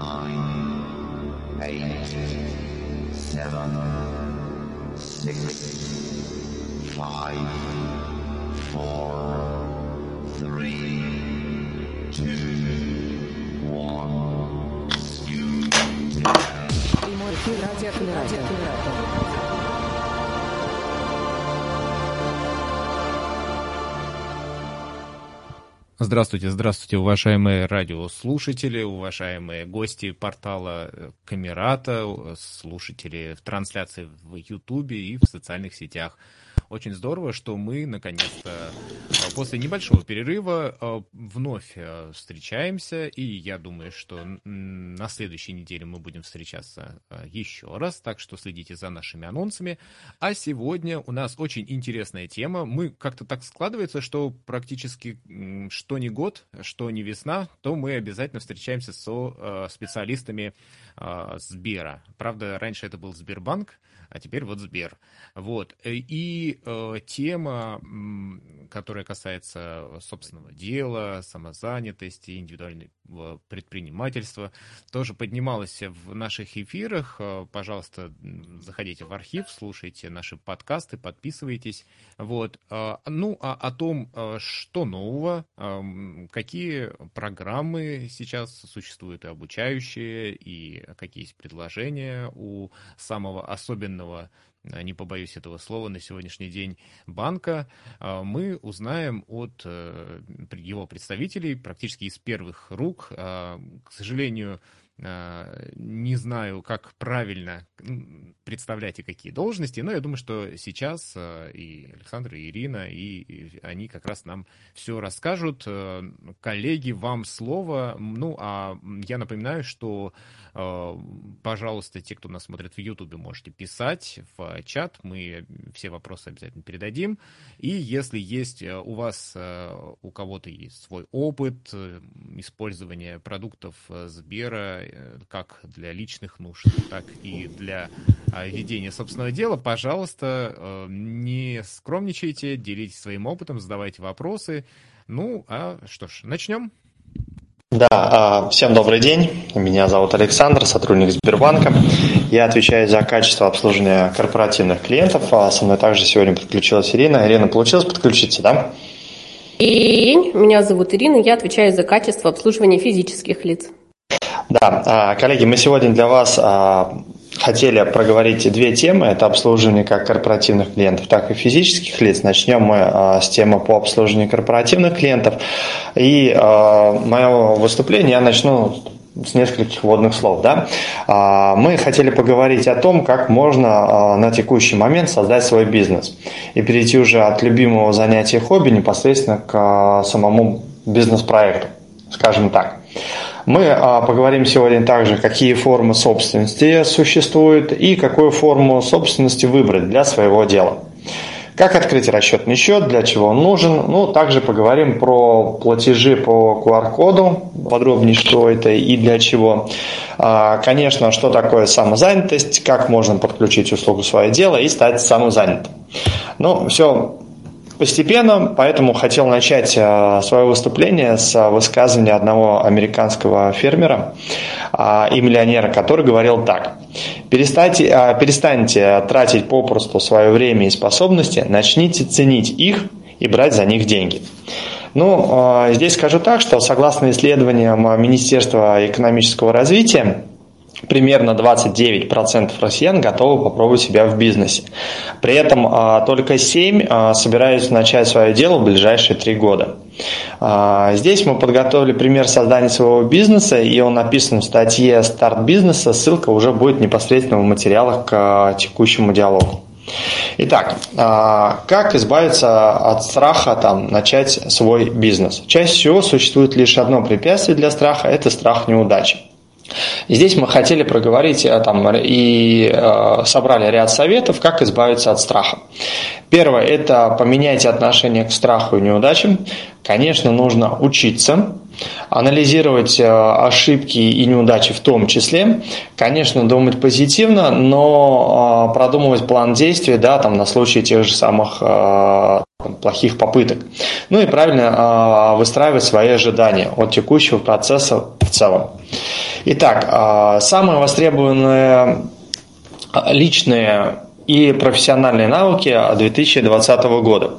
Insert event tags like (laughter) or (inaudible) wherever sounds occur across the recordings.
nine, eight, seven, six, five, four, three, two, one. Прямой эфир радиокоммерата. Здравствуйте, здравствуйте, уважаемые радиослушатели, уважаемые гости портала э, Камерата, слушатели в трансляции в Ютубе и в социальных сетях. Очень здорово, что мы, наконец-то, э, после небольшого перерыва э, вновь э, встречаемся, и я думаю, что на следующей неделе мы будем встречаться еще раз, так что следите за нашими анонсами. А сегодня у нас очень интересная тема. Мы как-то так складывается, что практически что не год, что не весна, то мы обязательно встречаемся со специалистами Сбера. Правда, раньше это был Сбербанк, а теперь вот Сбер. Вот. И э, тема, которая касается собственного дела, самозанятости, индивидуального предпринимательства, тоже поднималась в наших эфирах. Э, пожалуйста, заходите в архив, слушайте наши подкасты, подписывайтесь. Вот. Э, ну, а о том, э, что нового, какие программы сейчас существуют и обучающие, и какие есть предложения у самого особенного крупного, а, не побоюсь этого слова, на сегодняшний день банка, а, мы узнаем от э, его представителей практически из первых рук. А, к сожалению, не знаю, как правильно представлять и какие должности, но я думаю, что сейчас и Александр, и Ирина, и они как раз нам все расскажут. Коллеги, вам слово. Ну, а я напоминаю, что Э, пожалуйста, те, кто нас смотрит в Ютубе, можете писать в чат, мы все вопросы обязательно передадим. И если есть э, у вас, э, у кого-то есть свой опыт использования продуктов Сбера как для личных нужд, так и для ведения собственного дела, пожалуйста, не скромничайте, делитесь своим опытом, задавайте вопросы. Ну, а что ж, начнем. Да, а, всем добрый день. Меня зовут Александр, сотрудник Сбербанка. Я отвечаю за качество обслуживания корпоративных клиентов. А со мной также сегодня подключилась Ирина. Ирина, получилось подключиться, да? День. Меня зовут Ирина. Я отвечаю за качество обслуживания физических лиц. Да, а, коллеги, мы сегодня для вас хотели проговорить две темы. Это обслуживание как корпоративных клиентов, так и физических лиц. Начнем мы а, с темы по обслуживанию корпоративных клиентов. И а, мое выступление я начну с нескольких вводных слов. Да? А, мы хотели поговорить о том, как можно на текущий момент создать свой бизнес и перейти уже от любимого занятия хобби непосредственно к самому бизнес-проекту, скажем так. Мы а, поговорим сегодня также, какие формы собственности существуют и какую форму собственности выбрать для своего дела. Как открыть расчетный счет, для чего он нужен. Ну, также поговорим про платежи по QR-коду, подробнее, что это и для чего. А, конечно, что такое самозанятость, как можно подключить услугу свое дело и стать самозанятым. Ну, все постепенно, поэтому хотел начать э, свое выступление с высказывания одного американского фермера а, и миллионера, который говорил так. Перестаньте, э, перестаньте тратить попросту свое время и способности, начните ценить их и брать за них деньги. Ну, э, здесь скажу так, что согласно исследованиям Министерства экономического развития, примерно 29% россиян готовы попробовать себя в бизнесе. При этом а, только 7 а, собираются начать свое дело в ближайшие 3 года. А, здесь мы подготовили пример создания своего бизнеса, и он написан в статье «Старт бизнеса». Ссылка уже будет непосредственно в материалах к текущему диалогу. Итак, как избавиться от страха там, начать свой бизнес? Чаще всего существует лишь одно препятствие для страха – это страх неудачи. Здесь мы хотели проговорить э, там, и э, собрали ряд советов, как избавиться от страха. Первое – это поменяйте отношение к страху и неудачам. Конечно, нужно учиться, анализировать э, ошибки и неудачи в том числе. Конечно, думать позитивно, но э, продумывать план действий да, там, на случай тех же самых плохих попыток. Ну и правильно выстраивать свои ожидания от текущего процесса целом. Итак, а, самые востребованные личные и профессиональные навыки 2020 года.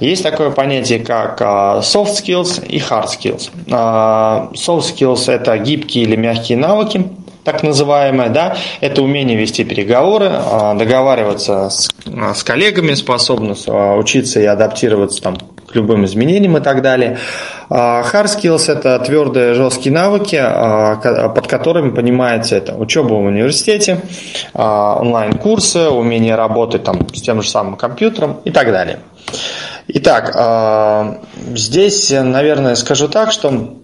Есть такое понятие, как а, soft skills и hard skills. А, soft skills – это гибкие или мягкие навыки, так называемое, да, это умение вести переговоры, а, договариваться с, с коллегами, способность учиться и адаптироваться там, к любым изменениям и так далее. Hard skills – это твердые, жесткие навыки, под которыми понимается это учеба в университете, онлайн-курсы, умение работать там, с тем же самым компьютером и так далее. Итак, здесь, наверное, скажу так, что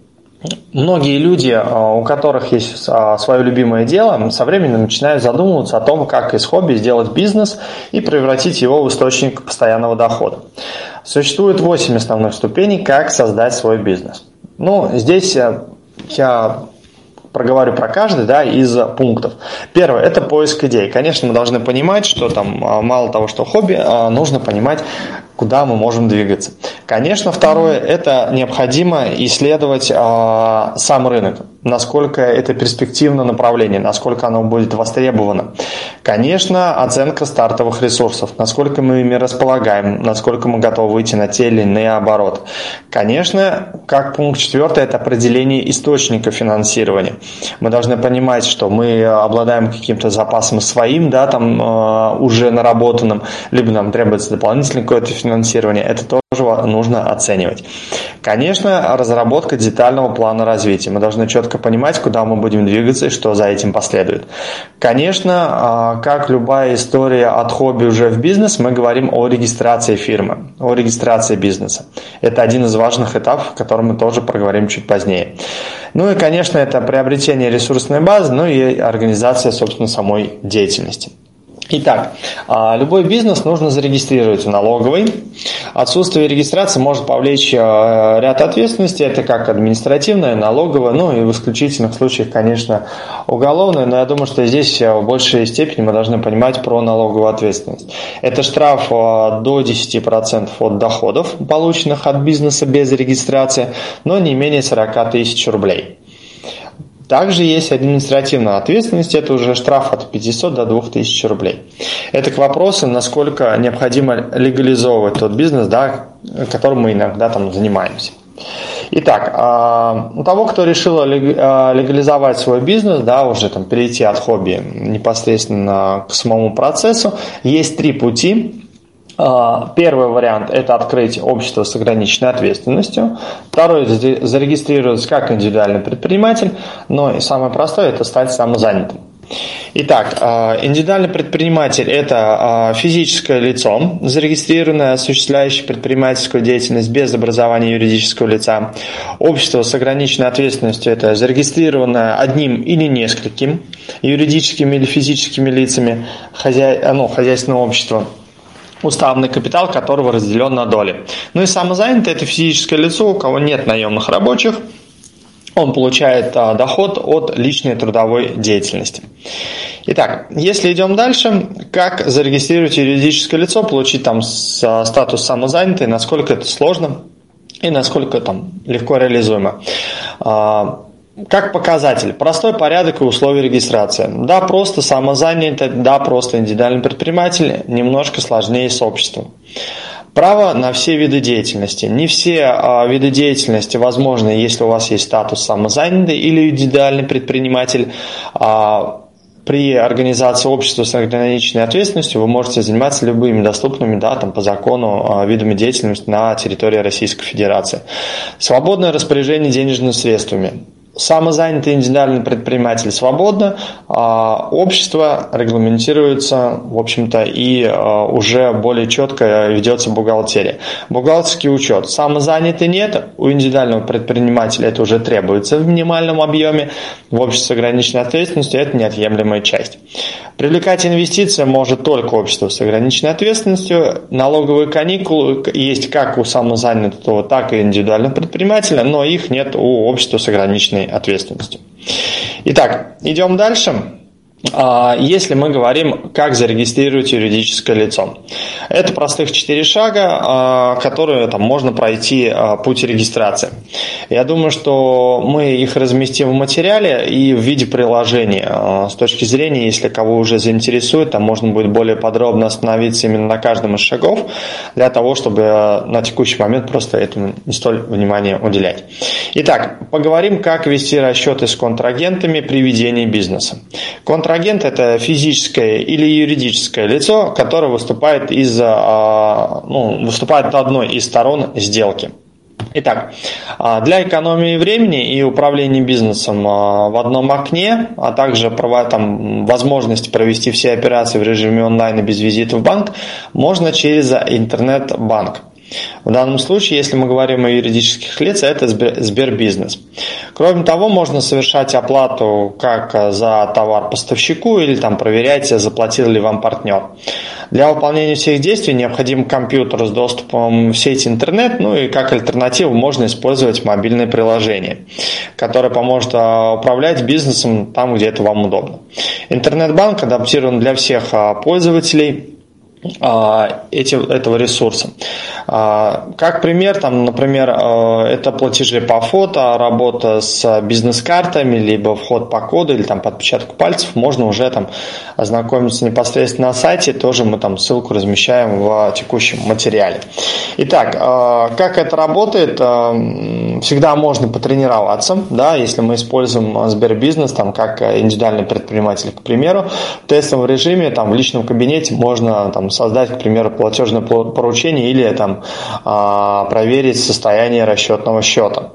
Многие люди, у которых есть свое любимое дело, со временем начинают задумываться о том, как из хобби сделать бизнес и превратить его в источник постоянного дохода. Существует 8 основных ступеней, как создать свой бизнес. Ну, здесь э, я проговорю про каждый да, из пунктов. Первое – это поиск идей. Конечно, мы должны понимать, что там а, мало того, что хобби, а, нужно понимать, куда мы можем двигаться. Конечно, второе – это необходимо исследовать э, сам рынок, насколько это перспективное направление, насколько оно будет востребовано. Конечно, оценка стартовых ресурсов, насколько мы ими располагаем, насколько мы готовы выйти на те или иные обороты. Конечно, как пункт четвертый – это определение источника финансирования. Мы должны понимать, что мы обладаем каким-то запасом своим, да, там э, уже наработанным, либо нам требуется дополнительное какое-то финансирование, финансирования, это тоже нужно оценивать. Конечно, разработка детального плана развития. Мы должны четко понимать, куда мы будем двигаться и что за этим последует. Конечно, а, как любая история от хобби уже в бизнес, мы говорим о регистрации фирмы, о регистрации бизнеса. Это один из важных этапов, о котором мы тоже проговорим чуть позднее. Ну и, конечно, это приобретение ресурсной базы, ну и организация, собственно, самой деятельности. Итак, а, любой бизнес нужно зарегистрировать в налоговой. Отсутствие регистрации может повлечь а, ряд ответственностей. Это как административная, налоговая, ну и в исключительных случаях, конечно, уголовная. Но я думаю, что здесь а, в большей степени мы должны понимать про налоговую ответственность. Это штраф до 10% от доходов, полученных от бизнеса без регистрации, но не менее 40 тысяч рублей. Также есть административная ответственность, это уже штраф от 500 до 2000 рублей. Это к вопросу, насколько необходимо легализовывать тот бизнес, да, которым мы иногда там занимаемся. Итак, а, у того, кто решил а, легализовать свой бизнес, да, уже там перейти от хобби непосредственно к самому процессу, есть три пути. А, первый вариант – это открыть общество с ограниченной ответственностью. Второй – зарегистрироваться как индивидуальный предприниматель. Но и самое простое – это стать самозанятым. Итак, а, индивидуальный предприниматель – это а, физическое лицо, зарегистрированное, осуществляющее предпринимательскую деятельность без образования юридического лица. Общество с ограниченной ответственностью – это зарегистрированное одним или несколькими юридическими или физическими лицами хозя... ну, хозяйственного общества – уставный капитал которого разделен на доли. Ну и самозанятый – это физическое лицо, у кого нет наемных рабочих, он получает а, доход от личной трудовой деятельности. Итак, если идем дальше, как зарегистрировать юридическое лицо, получить там а, статус самозанятый, насколько это сложно и насколько там легко реализуемо. Как показатель. Простой порядок и условия регистрации. Да, просто самозанятый, да, просто индивидуальный предприниматель, немножко сложнее с обществом. Право на все виды деятельности. Не все а, виды деятельности возможны, если у вас есть статус самозанятый или индивидуальный предприниматель. А, при организации общества с ограниченной ответственностью вы можете заниматься любыми доступными да, там, по закону а, видами деятельности на территории Российской Федерации. Свободное распоряжение денежными средствами самозанятый индивидуальный предприниматель свободно, а общество регламентируется, в общем-то, и а, уже более четко ведется бухгалтерия. Бухгалтерский учет. Самозанятый нет, у индивидуального предпринимателя это уже требуется в минимальном объеме, в обществе с ограниченной ответственностью это неотъемлемая часть. Привлекать инвестиции может только общество с ограниченной ответственностью. Налоговые каникулы есть как у самозанятого, так и индивидуального предпринимателя, но их нет у общества с ограниченной ответственностью. Итак, идем дальше. А, если мы говорим, как зарегистрировать юридическое лицо. Это простых четыре шага, а, которые там, можно пройти а, путь регистрации. Я думаю, что мы их разместим в материале и в виде приложения. С точки зрения, если кого уже заинтересует, там можно будет более подробно остановиться именно на каждом из шагов, для того, чтобы на текущий момент просто этому не столь внимания уделять. Итак, поговорим, как вести расчеты с контрагентами при ведении бизнеса. Контрагент Контрагент – это физическое или юридическое лицо, которое выступает, из, а, ну, выступает одной из сторон сделки. Итак, а, для экономии времени и управления бизнесом а, в одном окне, а также там, возможности провести все операции в режиме онлайн и без визита в банк, можно через интернет-банк. В данном случае, если мы говорим о юридических лицах, это Сбербизнес. Кроме того, можно совершать оплату как за товар поставщику или там проверять, заплатил ли вам партнер. Для выполнения всех действий необходим компьютер с доступом в сеть интернет, ну и как альтернативу можно использовать мобильное приложение, которое поможет а, управлять бизнесом там, где это вам удобно. Интернет-банк адаптирован для всех а, пользователей эти, этого ресурса. А, как пример, там, например, а, это платежи по фото, работа с бизнес-картами, либо вход по коду или там по отпечатку пальцев, можно уже там ознакомиться непосредственно на сайте, тоже мы там ссылку размещаем в текущем материале. Итак, как это работает? Всегда можно потренироваться, да, если мы используем Сбербизнес там как индивидуальный предприниматель, к примеру, в тестовом режиме там в личном кабинете можно там создать, к примеру, платежное поручение или там а, проверить состояние расчетного счета.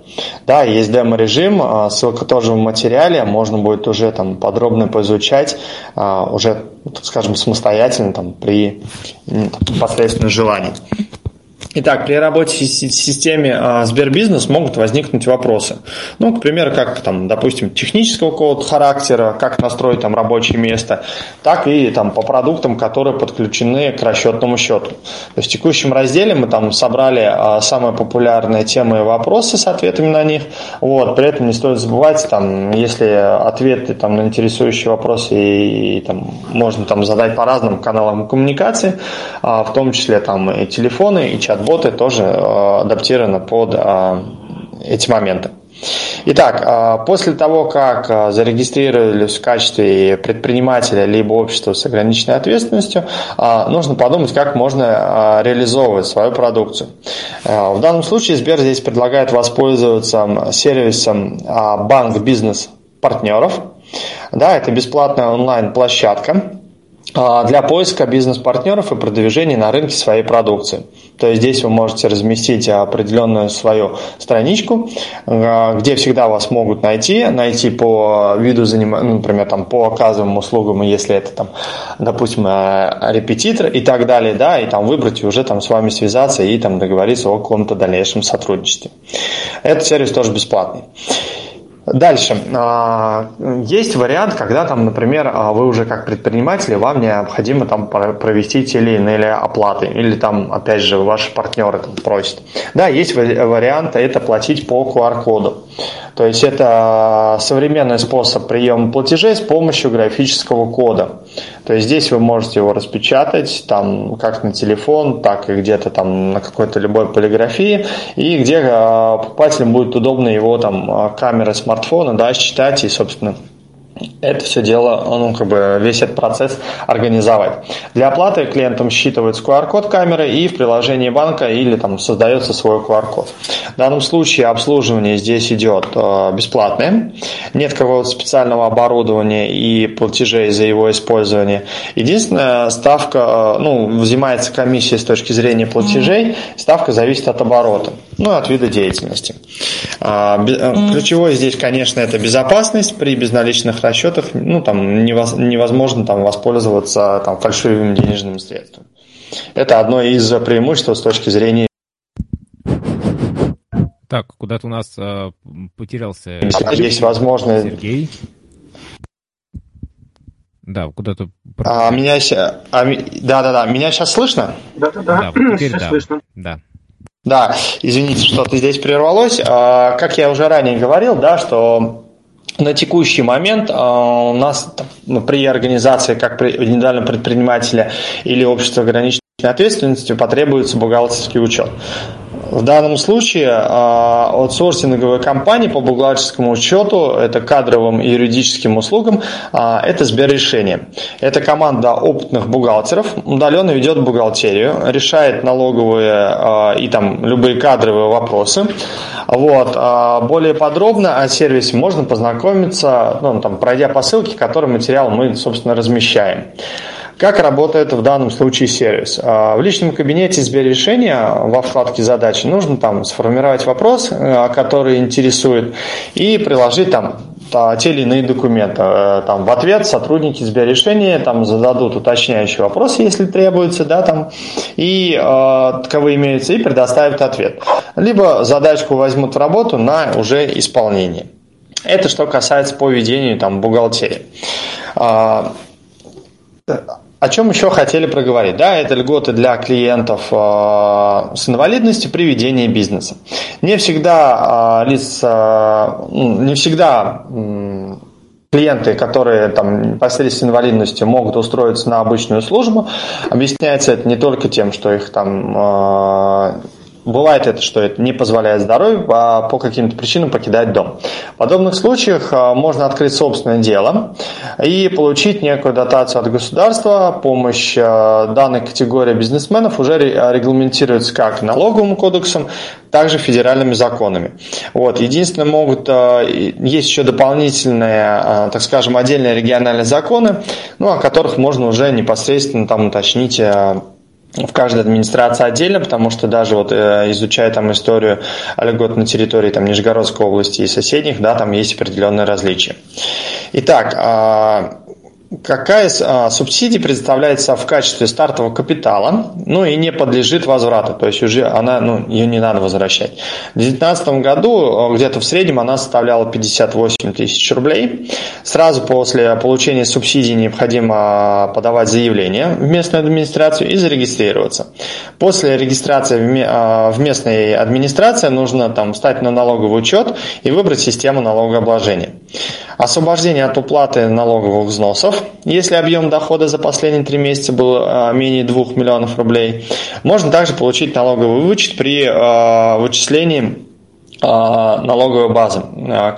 Да, есть демо-режим, а, ссылка тоже в материале, можно будет уже там подробно поизучать, а, уже, скажем, самостоятельно там при непосредственном желании. Итак, при работе в системе а, Сбербизнес могут возникнуть вопросы. Ну, к примеру, как, там, допустим, технического какого-то характера, как настроить там рабочее место, так и там, по продуктам, которые подключены к расчетному счету. То есть в текущем разделе мы там собрали а, самые популярные темы и вопросы с ответами на них. Вот, при этом не стоит забывать, там, если ответы там, на интересующие вопросы и, и там, можно там, задать по разным каналам коммуникации, а, в том числе там, и телефоны, и чат боты тоже э, адаптированы под э, эти моменты. Итак, э, после того, как зарегистрировались в качестве предпринимателя либо общества с ограниченной ответственностью, нужно подумать, как можно реализовывать свою продукцию. В данном случае Сбер здесь предлагает воспользоваться сервисом банк бизнес партнеров. Да, это бесплатная онлайн-площадка, для поиска бизнес-партнеров и продвижения на рынке своей продукции. То есть здесь вы можете разместить определенную свою страничку, а, где всегда вас могут найти, найти по виду занимания, ну, например, там, по оказываемым услугам, если это там, допустим, а, репетитор и так далее, да, и там выбрать и уже там с вами связаться и там договориться о каком-то дальнейшем сотрудничестве. Этот сервис тоже бесплатный. Дальше. А, есть вариант, когда там, например, а, вы уже как предприниматель, вам необходимо там провести те или иные оплаты, или там, опять же, ваши партнеры там просят. Да, есть вариант, это платить по QR-коду. То есть это современный способ приема платежей с помощью графического кода. То есть здесь вы можете его распечатать, там, как на телефон, так и где-то там на какой-то любой полиграфии, и где э, покупателям будет удобно его там камерой смартфона, да, считать и, собственно, это все дело, ну, как бы весь этот процесс организовать. Для оплаты клиентам считывается QR-код камеры и в приложении банка или там создается свой QR-код. В данном случае обслуживание здесь идет э, бесплатное, нет какого-то специального оборудования и платежей за его использование. Единственная ставка, э, ну, взимается комиссия с точки зрения платежей, ставка зависит от оборота, ну, от вида деятельности. А, э, ключевое здесь, конечно, это безопасность при безналичных расчетах ну, там, невозможно там, воспользоваться там, фальшивыми денежными средствами. Это одно из преимуществ с точки зрения так, куда-то у нас э, потерялся есть возможность Сергей. Да, куда-то. А, меня, а, да, да, да. Меня сейчас слышно? Да, да, да. да теперь да. слышно. Да. Да, извините, что-то здесь прервалось. А, как я уже ранее говорил, да, что на текущий момент у нас при организации как при индивидуального предпринимателя или общества ограниченной ответственностью потребуется бухгалтерский учет. В данном случае а, аутсорсинговые компании по бухгалтерскому учету, это кадровым и юридическим услугам, а, это Сберрешение. Это команда опытных бухгалтеров, удаленно ведет бухгалтерию, решает налоговые а, и там любые кадровые вопросы. Вот. Более подробно о сервисе можно познакомиться, ну, там, пройдя по ссылке, который материал мы, собственно, размещаем. Как работает в данном случае сервис? А, в личном кабинете Сберрешения во вкладке задачи нужно там сформировать вопрос, э, который интересует, и приложить там те или иные документы. Э, там, в ответ сотрудники Сберрешения там, зададут уточняющий вопрос, если требуется, да, там, и э, таковые имеются, и предоставят ответ. Либо задачку возьмут в работу на уже исполнение. Это что касается по ведению там, бухгалтерии. О чем еще хотели проговорить? Да, это льготы для клиентов э, с инвалидностью при ведении бизнеса. Не всегда э, лиц, э, не всегда клиенты, которые там непосредственно инвалидностью могут устроиться на обычную службу. Объясняется это не только тем, что их там Бывает это, что это не позволяет здоровью а по каким-то причинам покидать дом. В подобных случаях а, можно открыть собственное дело и получить некую дотацию от государства. Помощь а, данной категории бизнесменов уже регламентируется как налоговым кодексом, так и федеральными законами. Вот. Единственное, могут, а, есть еще дополнительные, так скажем, отдельные региональные законы, ну, о которых можно уже непосредственно там уточнить в каждой администрации отдельно, потому что даже вот э, изучая там историю льгот на территории там Нижегородской области и соседних, да, там есть определенные различия. Итак, а, какая а, субсидия предоставляется в качестве стартового капитала, ну и не подлежит возврату, то есть уже она, ну, ее не надо возвращать. В 2019 году а, где-то в среднем она составляла 58 тысяч рублей. Сразу после получения субсидии необходимо подавать заявление в местную администрацию и зарегистрироваться. После регистрации в а, местной администрации нужно там встать на налоговый учет и выбрать систему налогообложения. Освобождение от уплаты налоговых взносов, если объем дохода за последние три месяца был а, менее 2 миллионов рублей. Можно также получить налоговый вычет при а, вычислении а, налоговой базы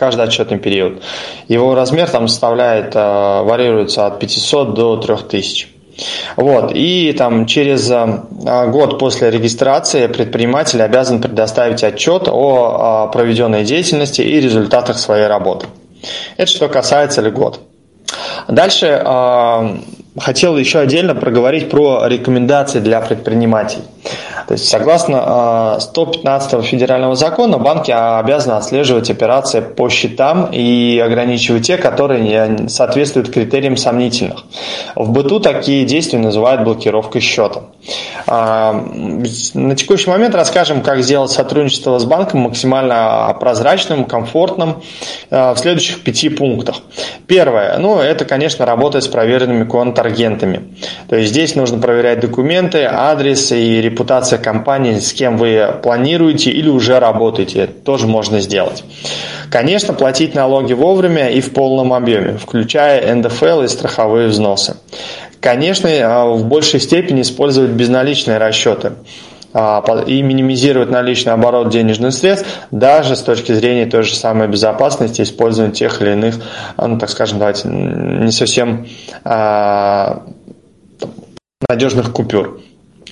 каждый отчетный период. Его размер там составляет, варьируется от 500 до 3000. Вот. И там через год после регистрации предприниматель обязан предоставить отчет о проведенной деятельности и результатах своей работы. Это что касается льгот. Дальше э, хотел еще отдельно проговорить про рекомендации для предпринимателей. То есть, согласно 115 а, федерального закона, банки обязаны отслеживать операции по счетам и ограничивать те, которые не соответствуют критериям сомнительных. В быту такие действия называют блокировкой счета. А, на текущий момент расскажем, как сделать сотрудничество с банком максимально прозрачным, комфортным а, в следующих пяти пунктах. Первое, ну, это, конечно, работать с проверенными контрагентами. То есть здесь нужно проверять документы, адрес и репутация компании, с кем вы планируете или уже работаете. Это тоже можно сделать. Конечно, платить налоги вовремя и в полном объеме, включая НДФЛ и страховые взносы. Конечно, а, в большей степени использовать безналичные расчеты а, и минимизировать наличный оборот денежных средств, даже с точки зрения той же самой безопасности использования тех или иных, ну, так скажем, давайте, не совсем а, надежных купюр.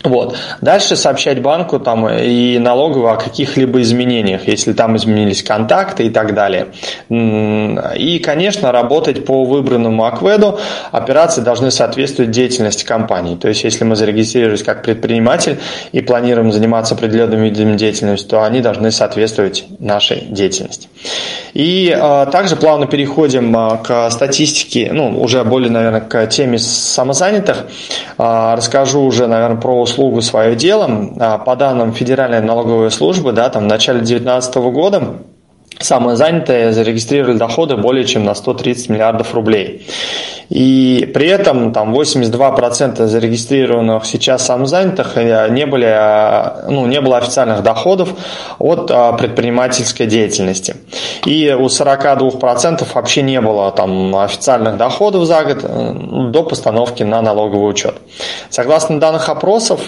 Вот. Дальше сообщать банку там, и налоговую о каких-либо изменениях, если там изменились контакты и так далее. И, конечно, работать по выбранному акведу операции должны соответствовать деятельности компании. То есть, если мы зарегистрировались как предприниматель и планируем заниматься определенным видом деятельности, то они должны соответствовать нашей деятельности. И а, также плавно переходим а, к статистике, ну, уже более, наверное, к теме самозанятых. А, расскажу уже, наверное, про услугу «Свое дело». А, по данным Федеральной налоговой службы, да, там в начале 2019 года самозанятые зарегистрировали доходы более чем на 130 миллиардов рублей. И при этом там 82% зарегистрированных сейчас самозанятых э, не, были, э, ну, не было официальных доходов от а, предпринимательской деятельности. И у 42% вообще не было там официальных доходов за год э, до постановки на налоговый учет. Согласно данных опросов,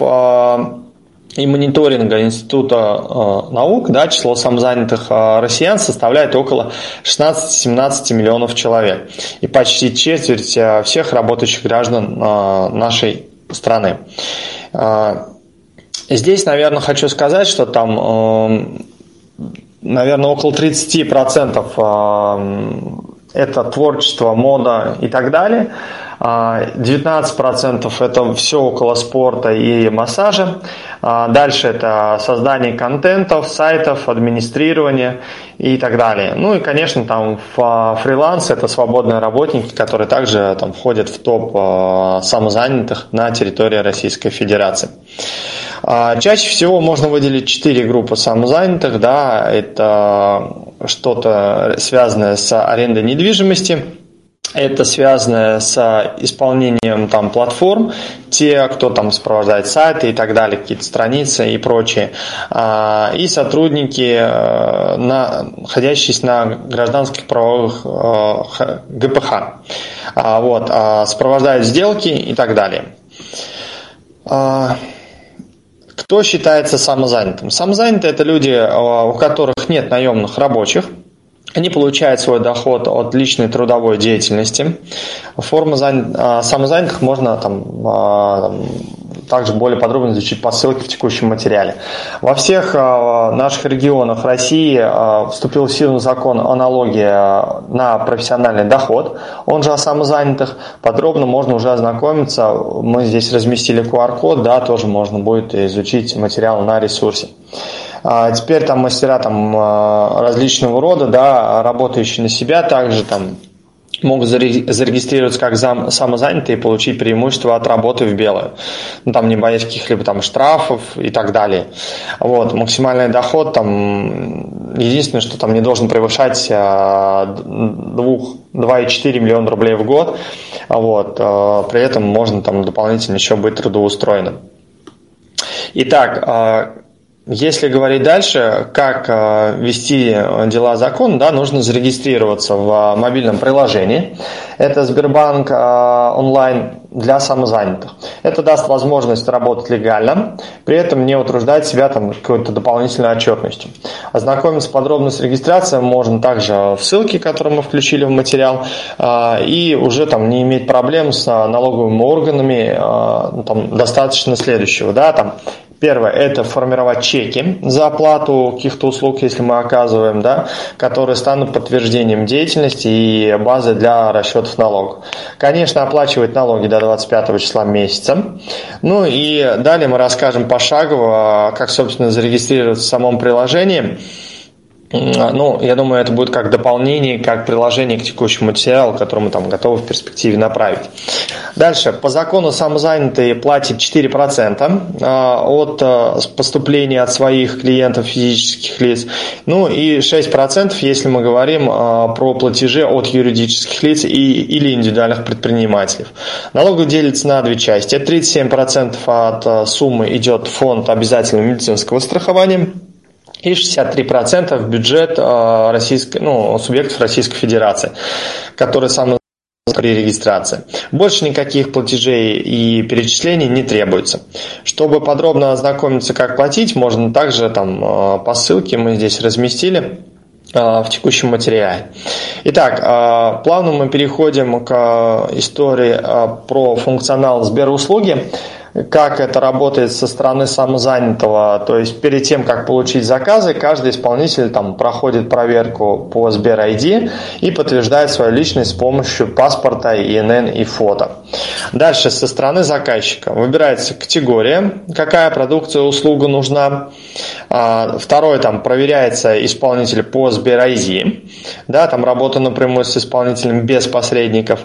и мониторинга Института э, наук, да, число самозанятых э, россиян составляет около 16-17 миллионов человек. И почти четверть э, всех работающих граждан нашей страны. Здесь, наверное, хочу сказать, что там, наверное, около 30% э, это творчество, мода и так далее. 19% а, это все около спорта и массажа. А, дальше это создание контентов, сайтов, администрирование и так далее. Ну и, конечно, там фриланс – это свободные работники, которые также там, входят в топ а, самозанятых на территории Российской Федерации. Чаще всего можно выделить четыре группы самозанятых. Да, это что-то связанное с арендой недвижимости – это связано с исполнением там платформ, те, кто там сопровождает сайты и так далее, какие-то страницы и прочее, а, и сотрудники, э, находящиеся на гражданских правовых э, ГПХ, а, вот, а, сопровождают сделки и так далее. Кто считается самозанятым? Самозанятые – это люди, у которых нет наемных рабочих – они получают свой доход от личной трудовой деятельности. Форма зан... А, самозанятых можно там, а, также более подробно изучить по ссылке в текущем материале. Во всех а, наших регионах России вступил в силу закон о налоге на профессиональный доход, он же о самозанятых. Подробно можно уже ознакомиться. Мы здесь разместили QR-код, да, тоже можно будет изучить материал на ресурсе. А теперь там мастера там а, различного рода, да, работающие на себя, также там могут зарегистрироваться как самозанятые и получить преимущество от работы в белую. Ну, там не боясь каких-либо там штрафов и так далее. Вот, максимальный доход там, единственное, что там не должен превышать а, 2,4 миллиона рублей в год. Вот, а, при этом можно там дополнительно еще быть трудоустроенным. Итак, а, если говорить дальше, как э, вести дела закон, да, нужно зарегистрироваться в мобильном приложении. Это Сбербанк э, онлайн для самозанятых. Это даст возможность работать легально, при этом не утруждать себя там какой-то дополнительной отчетностью. Ознакомиться подробно с регистрацией можно также в ссылке, которую мы включили в материал, э, и уже там не иметь проблем с налоговыми органами, ну, там достаточно следующего, да, там Первое – это формировать чеки за оплату каких-то услуг, если мы оказываем, да, которые станут подтверждением деятельности и базой для расчетов налогов. Конечно, оплачивать налоги до 25 числа месяца. Ну и далее мы расскажем пошагово, как, собственно, зарегистрироваться в самом приложении – а, ну, я думаю, это будет как дополнение, как приложение к текущему материалу, который мы там готовы в перспективе направить. Дальше. По закону самозанятый платит 4% а, от а, поступления от своих клиентов физических лиц. Ну и 6%, если мы говорим про платежи от юридических лиц и, или индивидуальных предпринимателей. Налог делится на две части. 37% от суммы идет в фонд обязательного медицинского страхования и 63% в бюджет э, российской, ну, субъектов Российской Федерации, которые самые при регистрации. Больше никаких платежей и перечислений не требуется. Чтобы подробно ознакомиться, как платить, можно также там э, по ссылке мы здесь разместили э, в текущем материале. Итак, плавно мы переходим к истории про функционал Сберуслуги как это работает со стороны самозанятого. То есть перед тем, как получить заказы, каждый исполнитель там проходит проверку по Сбер ID и подтверждает свою личность с помощью паспорта, ИНН и фото. Дальше со стороны заказчика выбирается категория, какая продукция, услуга нужна. А, второе, там проверяется исполнитель по Сбер ID, да, там работа напрямую с исполнителем без посредников.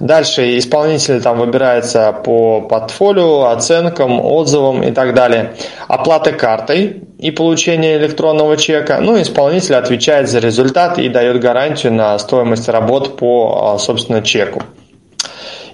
Дальше исполнитель там выбирается по портфолио, оценкам, отзывам и так далее. Оплата картой и получение электронного чека. Ну, исполнитель отвечает за результат и дает гарантию на стоимость работ по, а, собственно, чеку.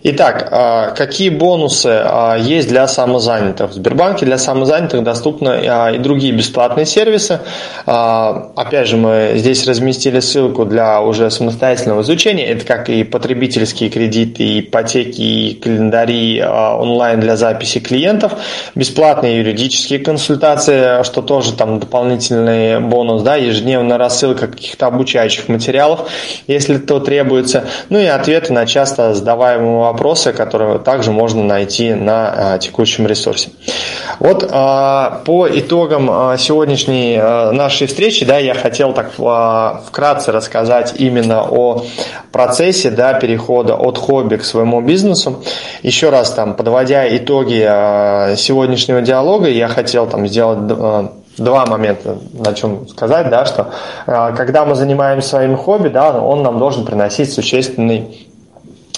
Итак, а, какие бонусы а, есть для самозанятых? В Сбербанке для самозанятых доступны а, и другие бесплатные сервисы. Опять же, мы здесь разместили ссылку для уже самостоятельного изучения. Это как и потребительские кредиты, ипотеки, и календари онлайн для записи клиентов, бесплатные юридические консультации, что тоже там дополнительный бонус, да, ежедневная рассылка каких-то обучающих материалов, если то требуется, ну и ответы на часто задаваемые вопросы, которые также можно найти на а, текущем ресурсе. Вот а, по итогам а, сегодняшней нашей встречи, да, я хотел так вкратце рассказать именно о процессе, да, перехода от хобби к своему бизнесу. Еще раз там, подводя итоги сегодняшнего диалога, я хотел там сделать два момента, на чем сказать, да, что когда мы занимаемся своим хобби, да, он нам должен приносить существенный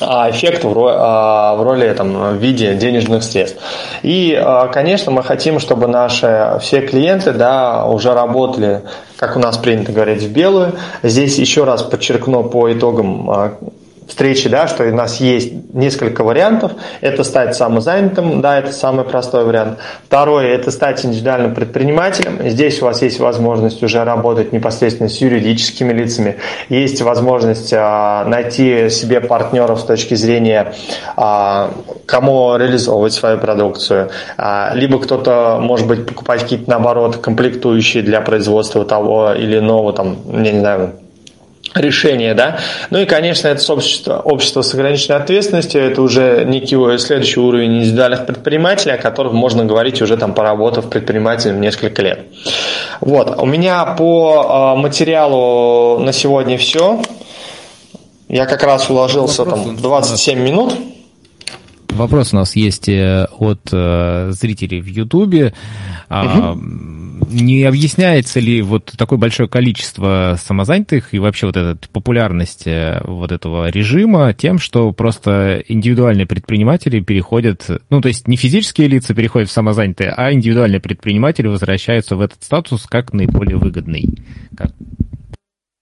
а, эффект в а, в роли там, в виде денежных средств. И, а, конечно, мы хотим, чтобы наши все клиенты да, уже работали, как у нас принято говорить, в белую. Здесь еще раз подчеркну по итогам встречи, да, что у нас есть несколько вариантов. Это стать самозанятым, да, это самый простой вариант. Второе, это стать индивидуальным предпринимателем. Здесь у вас есть возможность уже работать непосредственно с юридическими лицами. Есть возможность а, найти себе партнеров с точки зрения, а, кому реализовывать свою продукцию. А, либо кто-то, может быть, покупать какие-то, наоборот, комплектующие для производства того или иного, там, я не знаю, решение, да. Ну и, конечно, это общество, общество с ограниченной ответственностью, это уже некий следующий уровень индивидуальных предпринимателей, о которых можно говорить уже там поработав предпринимателем несколько лет. Вот, у меня по а, материалу на сегодня все. Я как раз уложился Вопрос там 27 минут. Вопрос у нас есть э, от э, зрителей в Ютубе. Угу не объясняется ли вот такое большое количество самозанятых и вообще вот эта популярность э, вот этого режима тем, что просто индивидуальные предприниматели переходят, ну, то есть не физические лица переходят в самозанятые, а индивидуальные предприниматели возвращаются в этот статус как наиболее выгодный? Как?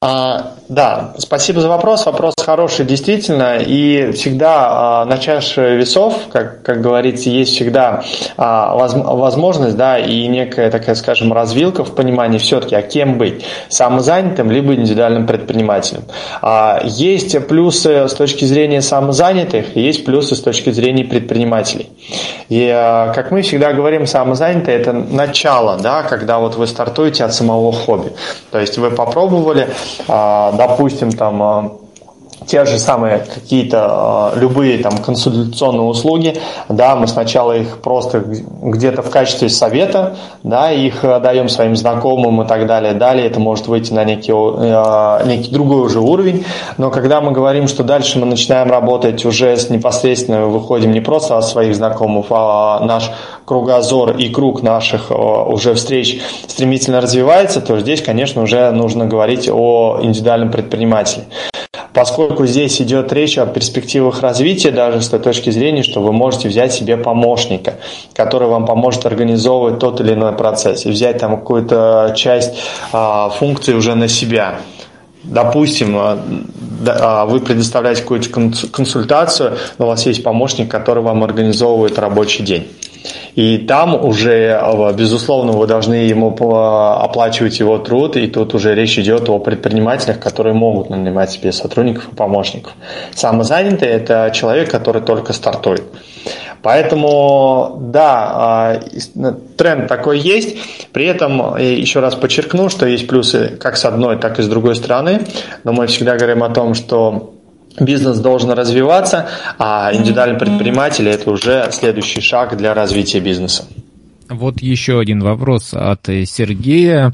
А, да, спасибо за вопрос. Вопрос хороший, действительно. И всегда а, на чаше весов, как, как говорится, есть всегда а, воз, возможность, да, и некая, такая, скажем, развилка в понимании все-таки, а кем быть, самозанятым либо индивидуальным предпринимателем. А, есть плюсы с точки зрения самозанятых, есть плюсы с точки зрения предпринимателей. И, а, как мы всегда говорим, самозанятый – это начало, да, когда вот вы стартуете от самого хобби. То есть вы попробовали, допустим, там а, те же самые какие-то а, любые там консультационные услуги, да, мы сначала их просто где-то в качестве совета, да, их даем своим знакомым и так далее. Далее это может выйти на некий, некий другой уже уровень, но когда мы говорим, что дальше мы начинаем работать уже с непосредственно, выходим не просто от своих знакомых, а наш кругозор и круг наших уже встреч стремительно развивается, то здесь, конечно, уже нужно говорить о индивидуальном предпринимателе поскольку здесь идет речь о перспективах развития даже с той точки зрения, что вы можете взять себе помощника, который вам поможет организовывать тот или иной процесс и взять там какую-то часть а, функций уже на себя. Допустим, а, а, вы предоставляете какую-то консультацию, но у вас есть помощник, который вам организовывает рабочий день. И там уже, э, безусловно, вы должны ему оплачивать его труд, и тут уже речь идет о предпринимателях, которые могут нанимать себе сотрудников и помощников. Самозанятый – это человек, который только стартует. Поэтому, да, а, тренд такой есть. При этом, еще раз подчеркну, что есть плюсы как с одной, так и с другой стороны. Но мы всегда говорим о том, что бизнес должен развиваться, а индивидуальный предприниматель это уже следующий шаг для развития бизнеса. Вот еще один вопрос от Сергея.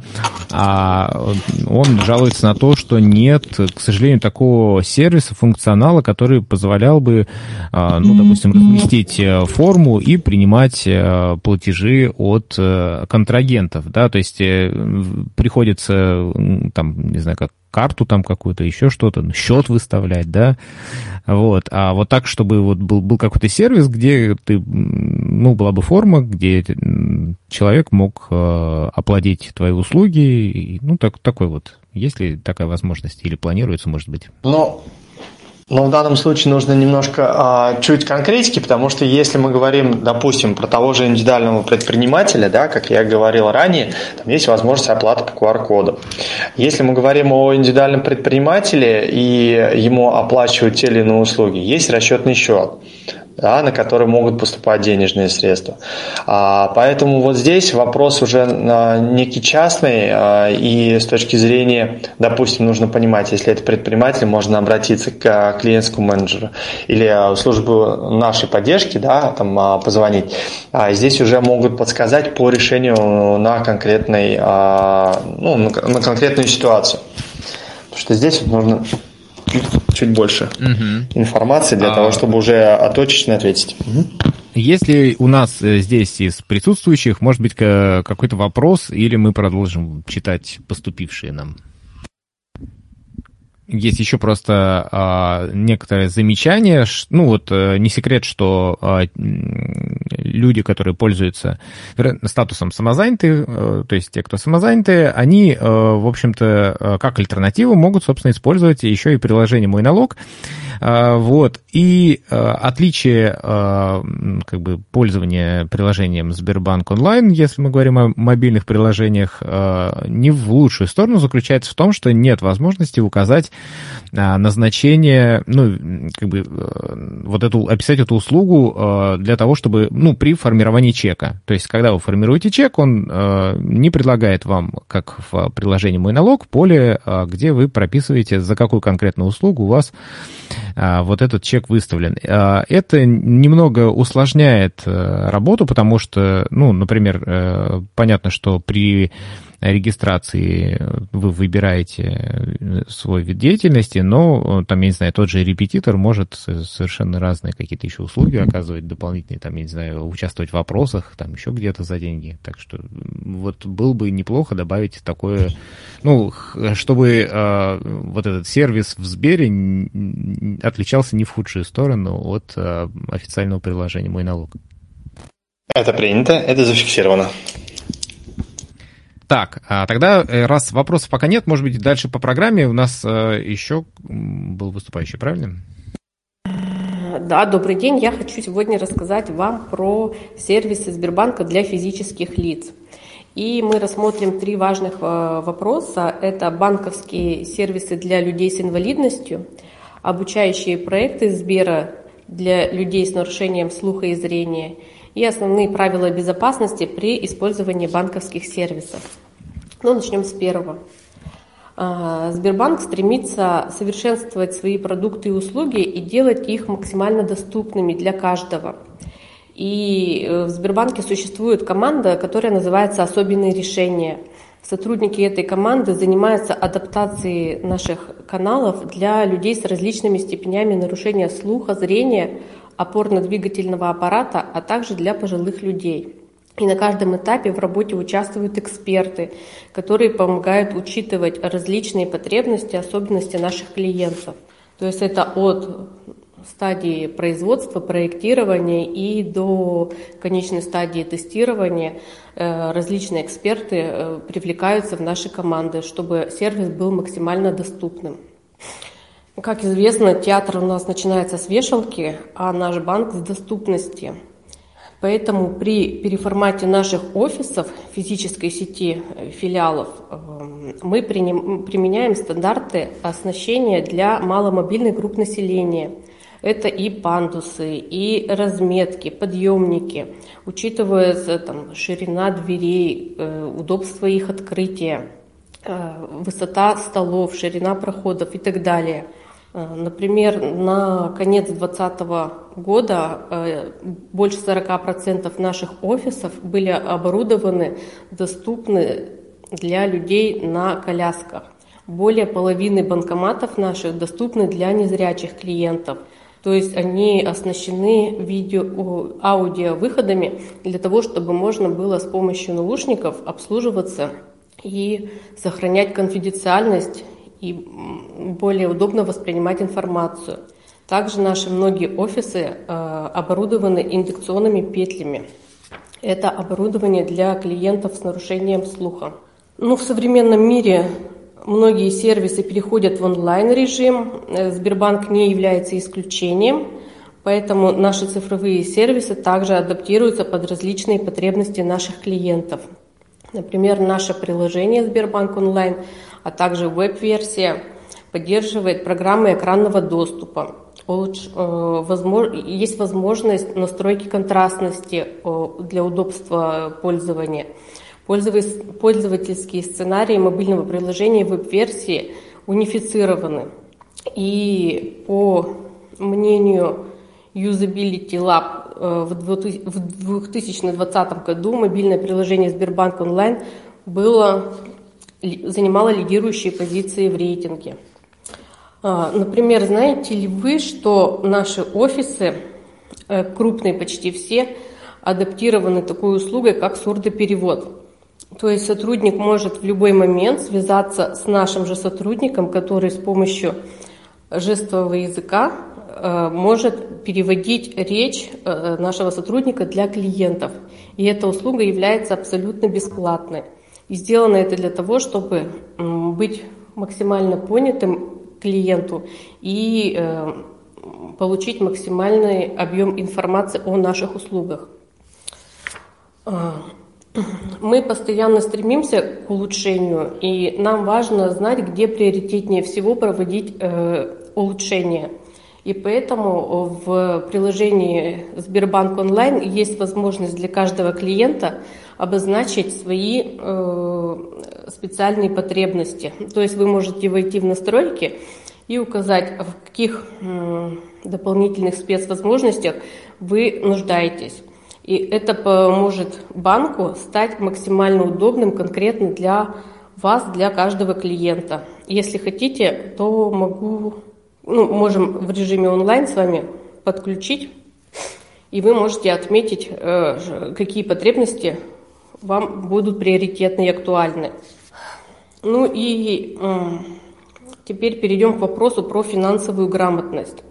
А, он жалуется на то, что нет, к сожалению, такого сервиса, функционала, который позволял бы, а, ну, допустим, разместить э, форму и принимать э, платежи от э, контрагентов, да, то есть приходится, там, не знаю, как карту там какую-то, еще что-то, счет выставлять, да, вот, а вот так, чтобы вот был, был какой-то сервис, где ты, ну, была бы форма, где человек мог э, оплатить твои услуги, ну, так, такой вот, есть ли такая возможность или планируется, может быть? Ну, но в данном случае нужно немножко а, чуть конкретики, потому что если мы говорим, допустим, про того же индивидуального предпринимателя, да, как я говорил ранее, там есть возможность оплаты по QR-коду. Если мы говорим о индивидуальном предпринимателе и ему оплачивают те или иные услуги, есть расчетный счет да, на которые могут поступать денежные средства. А, поэтому вот здесь вопрос уже а, некий частный, а, и с точки зрения, допустим, нужно понимать, если это предприниматель, можно обратиться к а, клиентскому менеджеру или а, в службу нашей поддержки, да, там а, позвонить. А здесь уже могут подсказать по решению на конкретный, а, ну, на конкретную ситуацию. Потому что здесь нужно чуть больше угу. информации для а... того, чтобы уже точечно ответить. Угу. Если у нас э, здесь из присутствующих, может быть, какой-то вопрос, или мы продолжим читать поступившие нам? Есть еще просто а, некоторые замечания. Ну вот э, не секрет, что а, люди, которые пользуются статусом самозанятые, э, то есть те, кто самозанятые, они, э, в общем-то, как альтернативу могут, собственно, использовать еще и приложение «Мой налог». Вот. И отличие как бы, пользования приложением Сбербанк онлайн, если мы говорим о мобильных приложениях, не в лучшую сторону заключается в том, что нет возможности указать назначение, ну, как бы, вот эту, описать эту услугу для того, чтобы, ну, при формировании чека. То есть, когда вы формируете чек, он э, не предлагает вам, как в приложении «Мой налог», поле, э, где вы прописываете, за какую конкретную услугу у вас э, вот этот чек выставлен. Э, это немного усложняет э, работу, потому что, ну, например, э, понятно, что при регистрации вы выбираете свой вид деятельности, но там, я не знаю, тот же репетитор может совершенно разные какие-то еще услуги оказывать дополнительные, там, я не знаю, участвовать в вопросах, там еще где-то за деньги. Так что вот было бы неплохо добавить такое, ну, чтобы э, вот этот сервис в Сбере отличался не в худшую сторону от э, официального приложения «Мой налог». Это принято, это зафиксировано. Так, а тогда, э, раз вопросов пока нет, может быть, дальше по программе у нас э, еще был выступающий, правильно? Да, добрый день. Я хочу сегодня рассказать вам про сервисы Сбербанка для физических лиц. И мы рассмотрим три важных э, вопроса. Это банковские сервисы для людей с инвалидностью, обучающие проекты Сбера для людей с нарушением слуха и зрения – и основные правила безопасности при использовании банковских сервисов. Ну, начнем с первого. А, Сбербанк стремится совершенствовать свои продукты и услуги и делать их максимально доступными для каждого. И э, в Сбербанке существует команда, которая называется «Особенные решения». Сотрудники этой команды занимаются адаптацией наших каналов для людей с различными степенями нарушения слуха, зрения, опорно-двигательного аппарата, а также для пожилых людей. И на каждом этапе в работе участвуют эксперты, которые помогают учитывать различные потребности, особенности наших клиентов. То есть это от стадии производства, проектирования и до конечной стадии тестирования э, различные эксперты э, привлекаются в наши команды, чтобы сервис был максимально доступным. Как известно, театр у нас начинается с вешалки, а наш банк с доступности. Поэтому при переформате наших офисов физической сети э, филиалов э, мы применяем стандарты оснащения для маломобильных групп населения. Это и пандусы, и разметки, подъемники, учитывается там, ширина дверей, э, удобство их открытия, высота столов, ширина проходов и так далее – Э, например, на конец 2020 года э, больше 40% наших офисов были оборудованы, доступны для людей на колясках. Более половины банкоматов наших доступны для незрячих клиентов. То есть они оснащены видео, аудио выходами для того, чтобы можно было с помощью наушников обслуживаться и сохранять конфиденциальность и более удобно воспринимать информацию. Также наши многие офисы э, оборудованы индукционными петлями. Это оборудование для клиентов с нарушением слуха. Ну, в современном мире многие сервисы переходят в онлайн-режим. Э, Сбербанк не является исключением, поэтому наши цифровые сервисы также адаптируются под различные потребности наших клиентов. Например, наше приложение Сбербанк онлайн, а также веб-версия поддерживает программы экранного доступа. Э, есть возможность настройки контрастности для удобства пользования – Пользовательские сценарии мобильного приложения веб-версии унифицированы. И по мнению Usability Lab э, в 2020 году мобильное приложение Сбербанк онлайн было, занимало лидирующие позиции в рейтинге. А, например, знаете ли вы, что наши офисы, э, крупные почти все, адаптированы такой услугой, как сурдоперевод. То есть сотрудник может в любой момент связаться с нашим же сотрудником, который с помощью жестового языка э, может переводить речь э, нашего сотрудника для клиентов. И эта услуга является абсолютно бесплатной. И сделано это для того, чтобы быть максимально понятым клиенту и э, получить максимальный объем информации о наших услугах. Мы постоянно стремимся к улучшению, и нам важно знать, где приоритетнее всего проводить э, улучшения. И поэтому в приложении Сбербанк онлайн есть возможность для каждого клиента обозначить свои э, специальные потребности. То есть вы можете войти в настройки и указать, в каких э, дополнительных спецвозможностях вы нуждаетесь. И это поможет банку стать максимально удобным конкретно для вас, для каждого клиента. Если хотите, то могу, ну, можем в режиме онлайн с вами подключить, и вы можете отметить, э, какие потребности вам будут приоритетны и актуальны. Ну и теперь перейдем к вопросу про финансовую грамотность.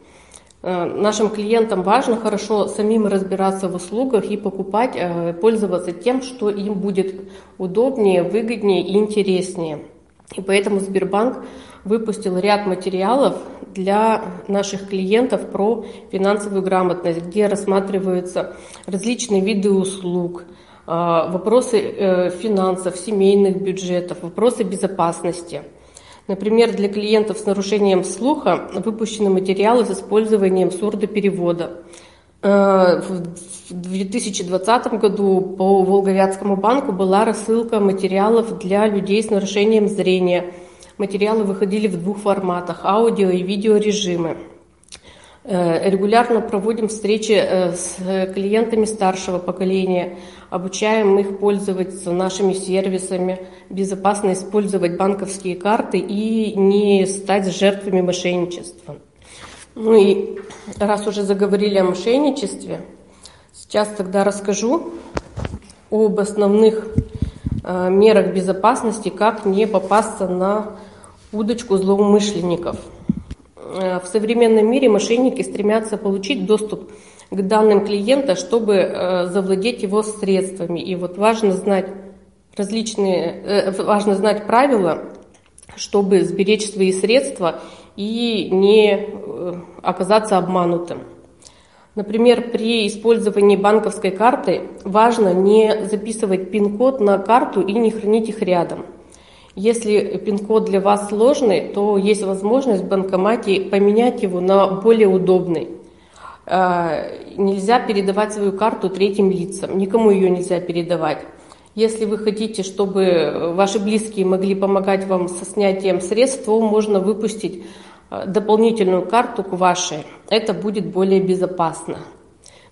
Э, нашим клиентам важно хорошо самим разбираться в услугах и покупать, э, пользоваться тем, что им будет удобнее, выгоднее и интереснее. И поэтому Сбербанк выпустил ряд материалов для наших клиентов про финансовую грамотность, где рассматриваются различные виды услуг, э, вопросы финансов, семейных бюджетов, вопросы безопасности – Например, для клиентов с нарушением слуха выпущены материалы с использованием сурдоперевода. Э, в 2020 году по Волговятскому банку была рассылка материалов для людей с нарушением зрения. Материалы выходили в двух форматах – аудио и видеорежимы. Э, регулярно проводим встречи э, с клиентами старшего поколения, обучаем их пользоваться нашими сервисами, безопасно использовать банковские карты и не стать жертвами мошенничества. Ну и раз уже заговорили о мошенничестве, сейчас тогда расскажу об основных мерах безопасности, как не попасться на удочку злоумышленников – Э, в современном мире мошенники стремятся получить доступ к данным клиента, чтобы э, завладеть его средствами. И вот важно знать различные, э, важно знать правила, чтобы сберечь свои средства и не оказаться обманутым. Например, при использовании банковской карты важно не записывать пин-код на карту и не хранить их рядом – если пин-код для вас сложный, то есть возможность в банкомате поменять его на более удобный. А, нельзя передавать свою карту третьим лицам, никому ее нельзя передавать. Если вы хотите, чтобы ваши близкие могли помогать вам со снятием средств, то можно выпустить дополнительную карту к вашей. Это будет более безопасно.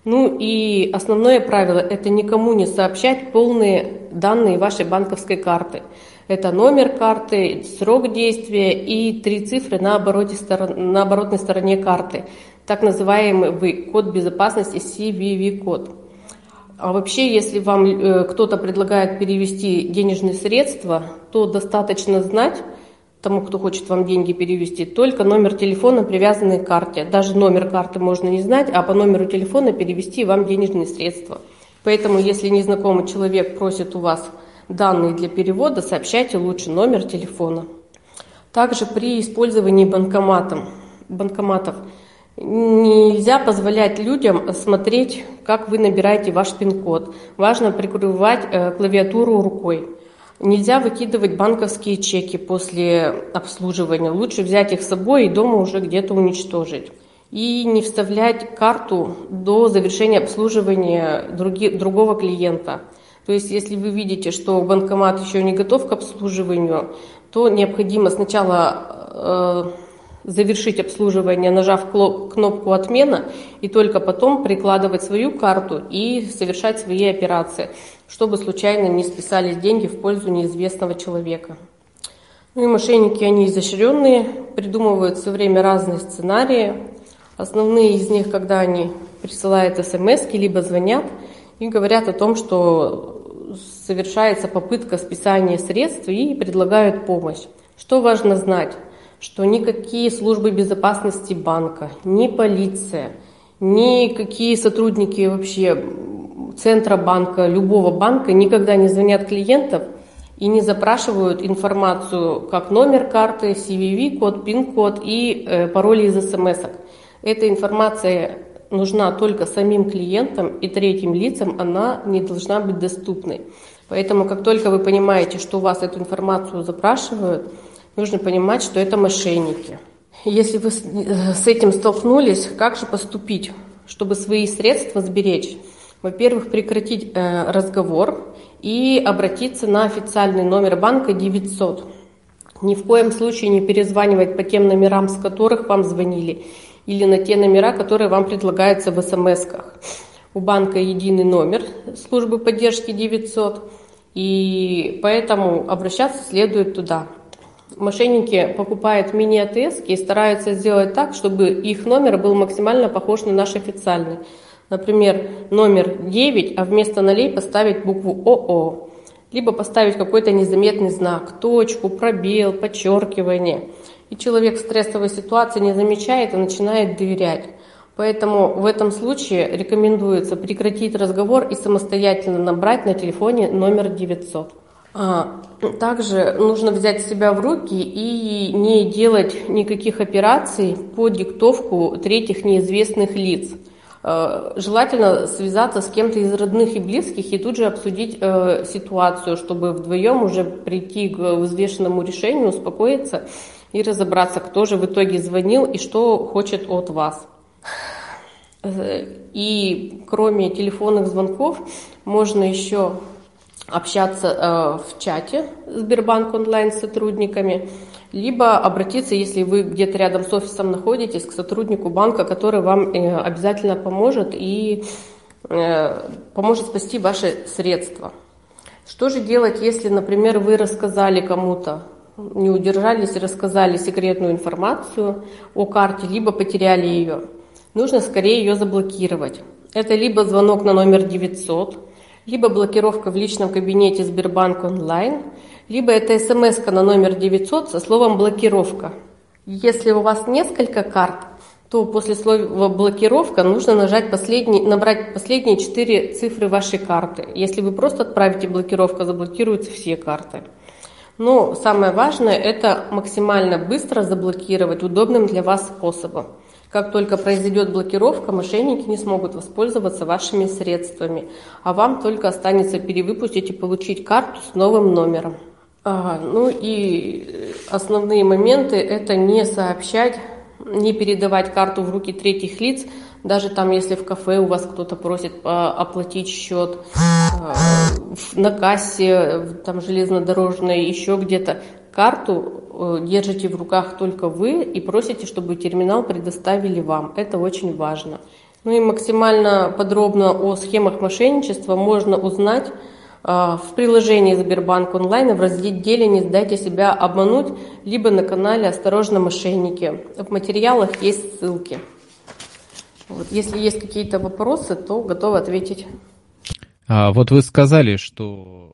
Ну и основное правило – это никому не сообщать полные данные вашей банковской карты. Это номер карты, срок действия и три цифры на, обороте, на оборотной стороне карты. Так называемый код безопасности CVV-код. А вообще, если вам э, кто-то предлагает перевести денежные средства, то достаточно знать тому, кто хочет вам деньги перевести, только номер телефона, привязанный к карте. Даже номер карты можно не знать, а по номеру телефона перевести вам денежные средства. Поэтому, если незнакомый человек просит у вас данные для перевода, сообщайте лучше номер телефона. Также при использовании банкоматом, банкоматов нельзя позволять людям смотреть, как вы набираете ваш пин-код. Важно прикрывать э, клавиатуру рукой. Нельзя выкидывать банковские чеки после обслуживания. Лучше взять их с собой и дома уже где-то уничтожить. И не вставлять карту до завершения обслуживания други, другого клиента. То есть, если вы видите, что банкомат еще не готов к обслуживанию, то необходимо сначала э, завершить обслуживание, нажав кнопку «Отмена», и только потом прикладывать свою карту и совершать свои операции, чтобы случайно не списались деньги в пользу неизвестного человека. Ну и мошенники, они изощренные, придумывают все время разные сценарии. Основные из них, когда они присылают смс либо звонят и говорят о том, что совершается попытка списания средств и предлагают помощь. Что важно знать? что никакие службы безопасности банка, ни полиция, никакие сотрудники вообще центра банка, любого банка никогда не звонят клиентам и не запрашивают информацию, как номер карты, CVV-код, PIN-код и э, пароли из смс. -ок. Эта информация нужна только самим клиентам и третьим лицам, она не должна быть доступной. Поэтому, как только вы понимаете, что у вас эту информацию запрашивают, нужно понимать, что это мошенники. Если вы э, с этим столкнулись, как же поступить, чтобы свои средства сберечь? Во-первых, прекратить э, разговор и обратиться на официальный номер банка 900. Ни в коем случае не перезванивать по тем номерам, с которых вам звонили, или на те номера, которые вам предлагаются в смс-ках. У банка единый номер службы поддержки 900, и поэтому обращаться следует туда. Мошенники покупают мини-АТС и стараются сделать так, чтобы их номер был максимально похож на наш официальный. Например, номер 9, а вместо нулей поставить букву ОО. Либо поставить какой-то незаметный знак, точку, пробел, подчеркивание. И человек в стрессовой ситуации не замечает и начинает доверять. Поэтому в этом случае рекомендуется прекратить разговор и самостоятельно набрать на телефоне номер 900. А, также нужно взять себя в руки и не делать никаких операций по диктовку третьих неизвестных лиц. А, желательно связаться с кем-то из родных и близких и тут же обсудить э, ситуацию, чтобы вдвоем уже прийти к взвешенному решению, успокоиться и разобраться, кто же в итоге звонил и что хочет от вас. Э, и кроме телефонных звонков можно еще общаться э, в чате Сбербанк онлайн с сотрудниками, либо обратиться, если вы где-то рядом с офисом находитесь, к сотруднику банка, который вам э, обязательно поможет и э, поможет спасти ваши средства. Что же делать, если, например, вы рассказали кому-то, не удержались и рассказали секретную информацию о карте, либо потеряли ее? Нужно скорее ее заблокировать. Это либо звонок на номер 900, либо блокировка в личном кабинете Сбербанк онлайн, либо это смс на номер 900 со словом «блокировка». Если у вас несколько карт, то после слова «блокировка» нужно нажать последний, набрать последние четыре цифры вашей карты. Если вы просто отправите блокировку, заблокируются все карты. Но самое важное – это максимально быстро заблокировать удобным для вас способом. Как только произойдет блокировка, мошенники не смогут воспользоваться вашими средствами, а вам только останется перевыпустить и получить карту с новым номером. Ага, ну и основные моменты – это не сообщать, не передавать карту в руки третьих лиц, даже там, если в кафе у вас кто-то просит а, оплатить счет, а, на кассе, там железнодорожной, еще где-то, карту Э, держите в руках только вы и просите, чтобы терминал предоставили вам. Это очень важно. Ну и максимально подробно о схемах мошенничества можно узнать в приложении Сбербанк онлайн в разделе «Не сдайте себя обмануть», либо на канале «Осторожно, мошенники». В материалах есть ссылки. Вот, если есть какие-то вопросы, то готовы ответить. А, вот вы сказали, что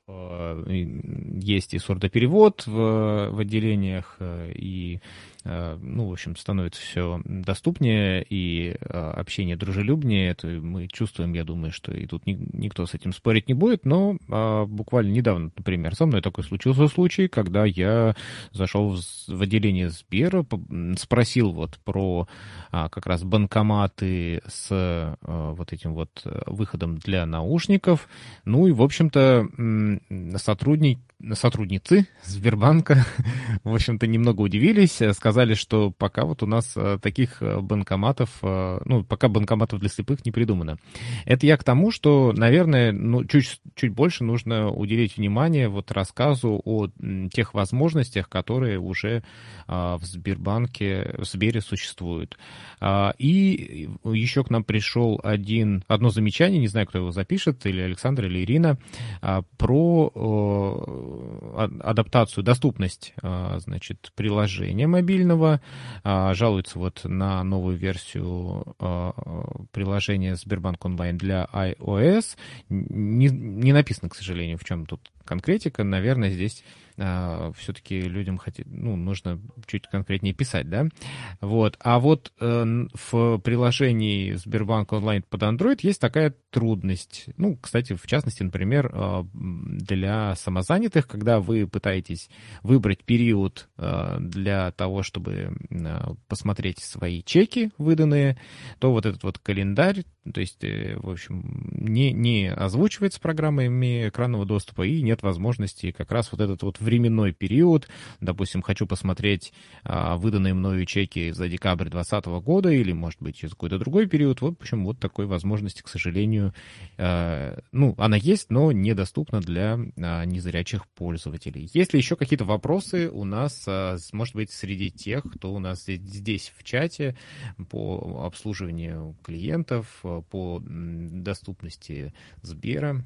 есть и сурдоперевод в, в отделениях, и Э, ну, в общем, становится все доступнее и э, общение дружелюбнее. Это мы чувствуем, я думаю, что и тут никто с этим спорить не будет, но а, буквально недавно, например, со мной такой случился случай, когда я зашел в отделение Сбера, спросил вот про а, как раз банкоматы с вот этим вот выходом для наушников. Ну и, в общем-то, сотрудник, сотрудницы Сбербанка, (laughs) в общем-то, немного удивились, сказали, что пока вот у нас э, таких э, банкоматов, э, ну, пока банкоматов для слепых не придумано. Это я к тому, что, наверное, ну, чуть, чуть больше нужно уделить внимание вот рассказу о тех возможностях, которые уже в Сбербанке, в Сбере существуют. А, и еще к нам пришел один, одно замечание, не знаю, кто его запишет, или Александр, или Ирина, а, про адаптацию, доступность, а, значит, приложения мобильного. Жалуется вот на новую версию приложения Сбербанк онлайн для iOS. Не, не написано, к сожалению, в чем тут конкретика. Наверное, здесь а, все-таки людям хотеть, ну, нужно чуть конкретнее писать, да? Вот. А вот э, в приложении Сбербанк онлайн под Android есть такая трудность. Ну, кстати, в частности, например, э, для самозанятых, когда вы пытаетесь выбрать период э, для того, чтобы посмотреть свои чеки выданные, то вот этот вот календарь, то есть, э, в общем, не, не озвучивается программами экранного доступа и нет возможности как раз вот этот вот временной период, допустим, хочу посмотреть а, выданные мною чеки за декабрь 2020 года или, может быть, через какой-то другой период, вот, в общем, вот такой возможности, к сожалению, а, ну, она есть, но недоступна для а, незрячих пользователей. Ли еще какие-то вопросы у нас, а, может быть, среди тех, кто у нас здесь в чате по обслуживанию клиентов, по доступности Сбера?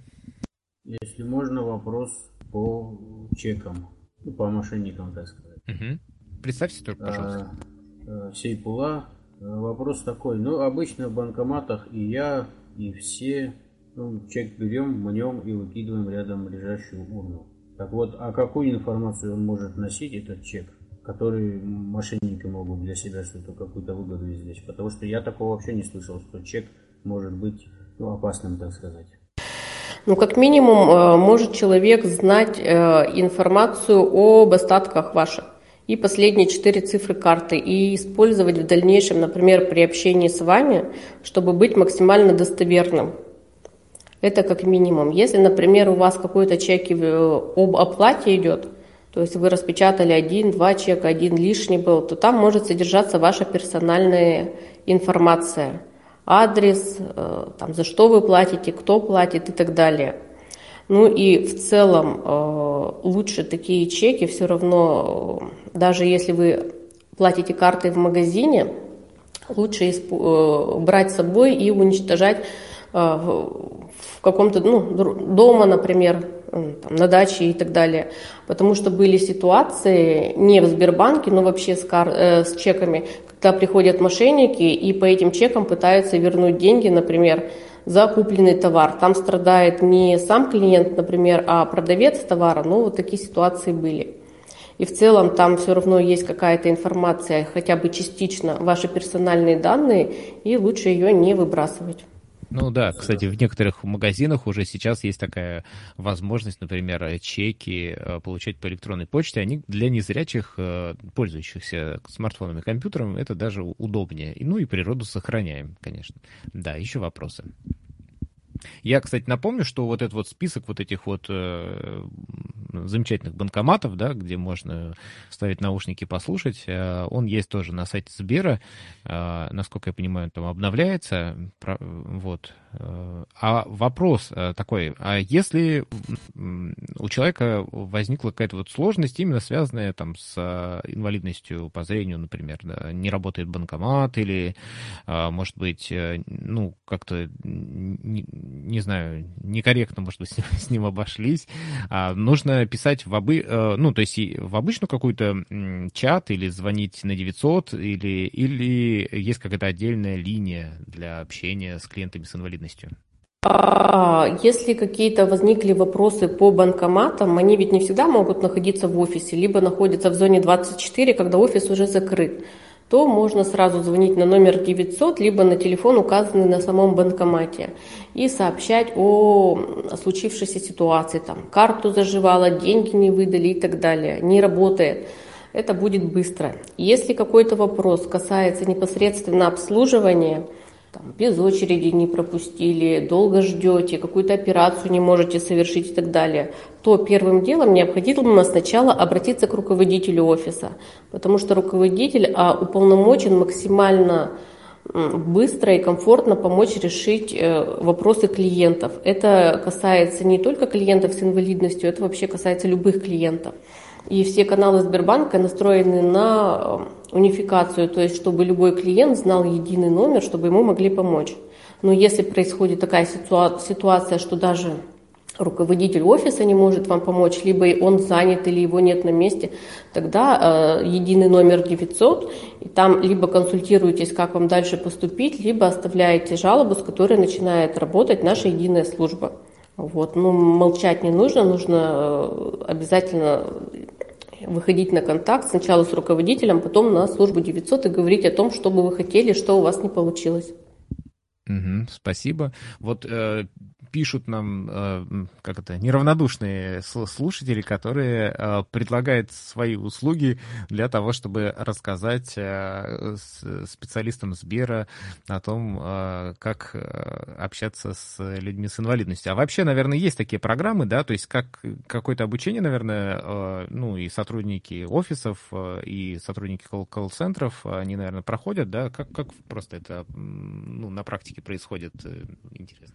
Если можно, вопрос по чекам, ну, по мошенникам, так сказать. Угу. Представьте только, пожалуйста. А, Сейпула. Вопрос такой. Ну, обычно в банкоматах и я, и все ну, чек берем, мнем и выкидываем рядом лежащую урну. Так вот, а какую информацию он может носить, этот чек, который мошенники могут для себя что-то, какую-то выгоду извлечь? Потому что я такого вообще не слышал, что чек может быть ну, опасным, так сказать. Ну, как минимум, э, может человек знать э, информацию об остатках ваших и последние четыре цифры карты и использовать в дальнейшем, например, при общении с вами, чтобы быть максимально достоверным. Это как минимум. Если, например, у вас какой-то чек об оплате идет, то есть вы распечатали один, два чека, один лишний был, то там может содержаться ваша персональная информация – адрес, э, там, за что вы платите, кто платит и так далее. Ну и в целом э, лучше такие чеки все равно, э, даже если вы платите картой в магазине, лучше брать с собой и уничтожать в каком-то ну, дома, например, там, на даче и так далее. Потому что были ситуации не в Сбербанке, но вообще с, кар, э, с чеками, когда приходят мошенники и по этим чекам пытаются вернуть деньги, например, за купленный товар. Там страдает не сам клиент, например, а продавец товара. Ну, вот такие ситуации были. И в целом там все равно есть какая-то информация, хотя бы частично, ваши персональные данные, и лучше ее не выбрасывать. Ну да, кстати, в некоторых магазинах уже сейчас есть такая возможность, например, чеки э, получать по электронной почте. Они для незрячих, э, пользующихся смартфонами и компьютером, это даже удобнее. Ну и природу сохраняем, конечно. Да, еще вопросы. Я, кстати, напомню, что вот этот вот список вот этих вот э, замечательных банкоматов, да, где можно ставить наушники послушать, э, он есть тоже на сайте Сбера. Э, насколько я понимаю, он там обновляется. Вот. Э, а вопрос такой, а если у человека возникла какая-то вот сложность, именно связанная там с инвалидностью по зрению, например, да, не работает банкомат или, может быть, ну, как-то, не, не знаю, некорректно, может быть, (laughs) с ним, с ним обошлись, а нужно писать в, обы, ну, то есть в обычную какую-то чат или звонить на 900 или, или есть какая-то отдельная линия для общения с клиентами с инвалидностью? А если какие-то возникли вопросы по банкоматам, они ведь не всегда могут находиться в офисе, либо находятся в зоне 24, когда офис уже закрыт то можно сразу звонить на номер 900, либо на телефон, указанный на самом банкомате, и сообщать о случившейся ситуации. Там, карту заживала, деньги не выдали и так далее. Не работает. Это будет быстро. Если какой-то вопрос касается непосредственно обслуживания, там, без очереди не пропустили, долго ждете, какую-то операцию не можете совершить и так далее, то первым делом необходимо сначала обратиться к руководителю офиса, потому что руководитель а, уполномочен максимально быстро и комфортно помочь решить э, вопросы клиентов. Это касается не только клиентов с инвалидностью, это вообще касается любых клиентов. И все каналы Сбербанка настроены на э, унификацию, то есть чтобы любой клиент знал единый номер, чтобы ему могли помочь. Но если происходит такая ситуация, что даже руководитель офиса не может вам помочь, либо он занят или его нет на месте, тогда э, единый номер 900, и там либо консультируетесь, как вам дальше поступить, либо оставляете жалобу, с которой начинает работать наша единая служба. Вот. Ну, молчать не нужно, нужно э, обязательно выходить на контакт сначала с руководителем, потом на службу 900 и говорить о том, что бы вы хотели, что у вас не получилось. Угу, спасибо. Вот э, пишут нам, э, как это, неравнодушные слушатели, которые э, предлагают свои услуги для того, чтобы рассказать э, специалистам Сбера о том, как общаться с людьми с инвалидностью. А вообще, наверное, есть такие программы, да, то есть как какое-то обучение, наверное, ну и сотрудники офисов, и сотрудники колл-центров, они, наверное, проходят, да, как, как просто это ну, на практике происходит, интересно.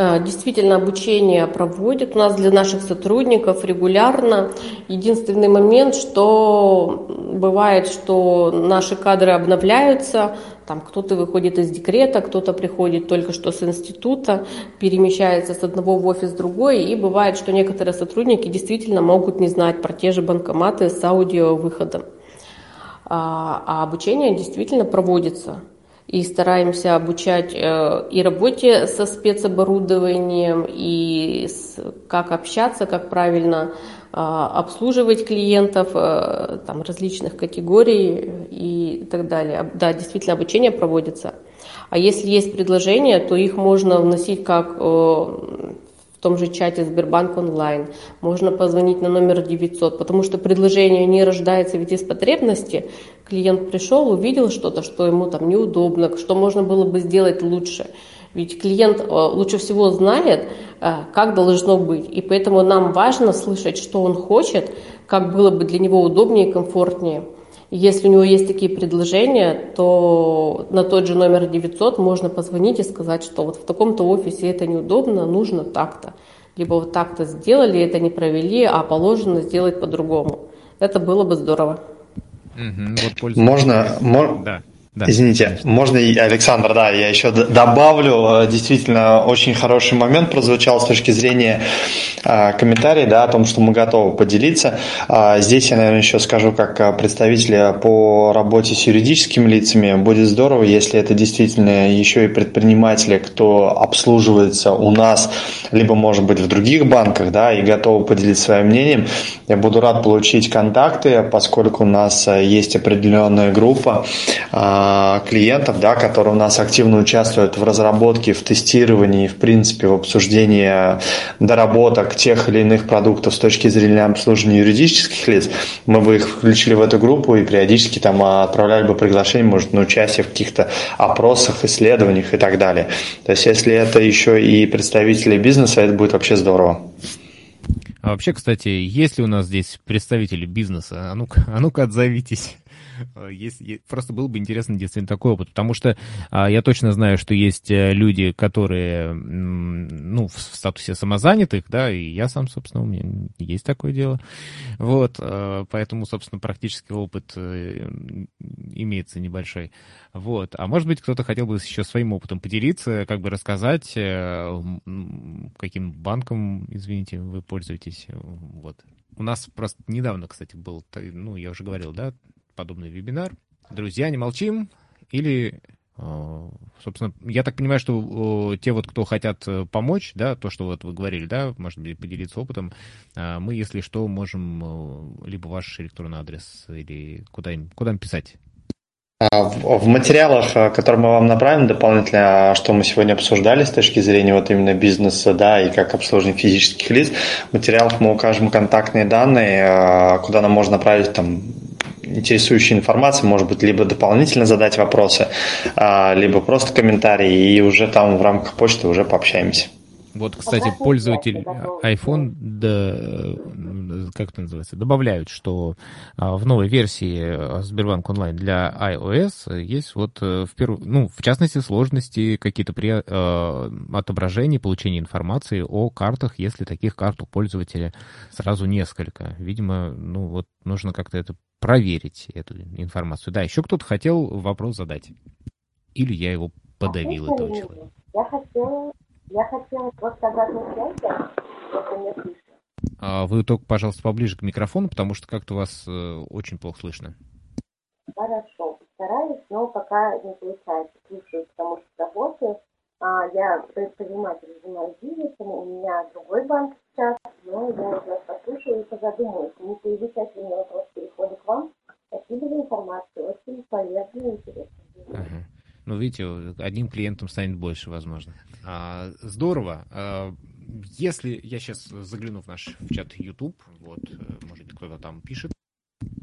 Э, действительно, обучение проводят у нас для наших сотрудников регулярно. Единственный момент, что бывает, что наши кадры обновляются, там кто-то выходит из декрета, кто-то приходит только что с института, перемещается с одного в офис в другой, и бывает, что некоторые сотрудники действительно могут не знать про те же банкоматы с аудиовыходом. А, а обучение действительно проводится и стараемся обучать э, и работе со спецоборудованием, и как общаться, как правильно э, обслуживать клиентов э, там, различных категорий и так далее. Да, действительно, обучение проводится. А если есть предложения, то их можно вносить как в том же чате Сбербанк онлайн. Можно позвонить на номер 900, потому что предложение не рождается ведь из потребности. Клиент пришел, увидел что-то, что ему там неудобно, что можно было бы сделать лучше. Ведь клиент э, лучше всего знает, э, как должно быть. И поэтому нам важно слышать, что он хочет, как было бы для него удобнее и комфортнее. Если у него есть такие предложения, то на тот же номер 900 можно позвонить и сказать, что вот в таком-то офисе это неудобно, нужно так-то. Либо вот так-то сделали, это не провели, а положено сделать по-другому. Это было бы здорово. Угу, вот Можно, да. Да. Извините, можно, Александр, да, я еще добавлю, э, действительно, очень хороший момент прозвучал с точки зрения э, комментариев, да, о том, что мы готовы поделиться. А, здесь я, наверное, еще скажу, как э, представителя по работе с юридическими лицами, будет здорово, если это действительно еще и предприниматели, кто обслуживается у нас, либо, может быть, в других банках, да, и готовы поделиться своим мнением. Я буду рад получить контакты, поскольку у нас есть определенная группа, а, клиентов, да, которые у нас активно участвуют в разработке, в тестировании, в принципе, в обсуждении доработок тех или иных продуктов с точки зрения обслуживания юридических лиц, мы бы их включили в эту группу и периодически там отправляли бы приглашение, может, на участие в каких-то опросах, исследованиях и так далее. То есть, если это еще и представители бизнеса, это будет вообще здорово. А вообще, кстати, есть ли у нас здесь представители бизнеса? А ну-ка, а ну-ка отзовитесь. Есть, просто было бы интересно действительно такой опыт, потому что а, я точно знаю, что есть э, люди, которые, ну, в статусе самозанятых, да, и я сам, собственно, у меня есть такое дело, вот, а, поэтому, собственно, практический опыт э, имеется небольшой, вот, а может быть, кто-то хотел бы еще своим опытом поделиться, как бы рассказать, э, каким банком, извините, вы пользуетесь, вот. У нас просто недавно, кстати, был, ну, я уже говорил, да, подобный вебинар. Друзья, не молчим или Э, собственно, я так понимаю, что те вот, кто хотят э, помочь, да, то, что вот вы говорили, да, может быть, поделиться опытом, э, мы, если что, можем либо ваш электронный адрес или куда им, куда им писать? А, в материалах, которые мы вам направим дополнительно, а, что мы сегодня обсуждали с точки зрения вот именно бизнеса, да, и как обслуживание физических лиц, в материалах мы укажем контактные данные, куда нам можно направить там интересующей информации, может быть, либо дополнительно задать вопросы, а, либо просто комментарии, и уже там в рамках почты уже пообщаемся. Вот, кстати, пользователь iPhone, да, как это называется, добавляют, что а, в новой версии Сбербанк онлайн для iOS есть вот э, в первую, ну, в частности, сложности какие-то при э, отображении, получении информации о картах, если таких карт у пользователя сразу несколько. Видимо, ну вот нужно как-то это проверить, эту информацию. Да, еще кто-то хотел вопрос задать. Или я его подавил, этого человека. Я хотела я хотела просто обратную связь, если мне слышно. А вы только, пожалуйста, поближе к микрофону, потому что как-то вас э, очень плохо слышно. Хорошо, стараюсь, но пока не получается. Слушаю, потому что работаю. А, я предприниматель, занимаюсь бизнесом, у меня другой банк сейчас, но я уже послушаю и позадумаюсь. Не появится ли вопрос перехода к вам. Спасибо за информацию, очень полезно и интересно. Ага. Ну, видите, одним клиентом станет больше, возможно. А, здорово. А, если я сейчас загляну в наш в чат YouTube, вот, э, может, кто-то там пишет.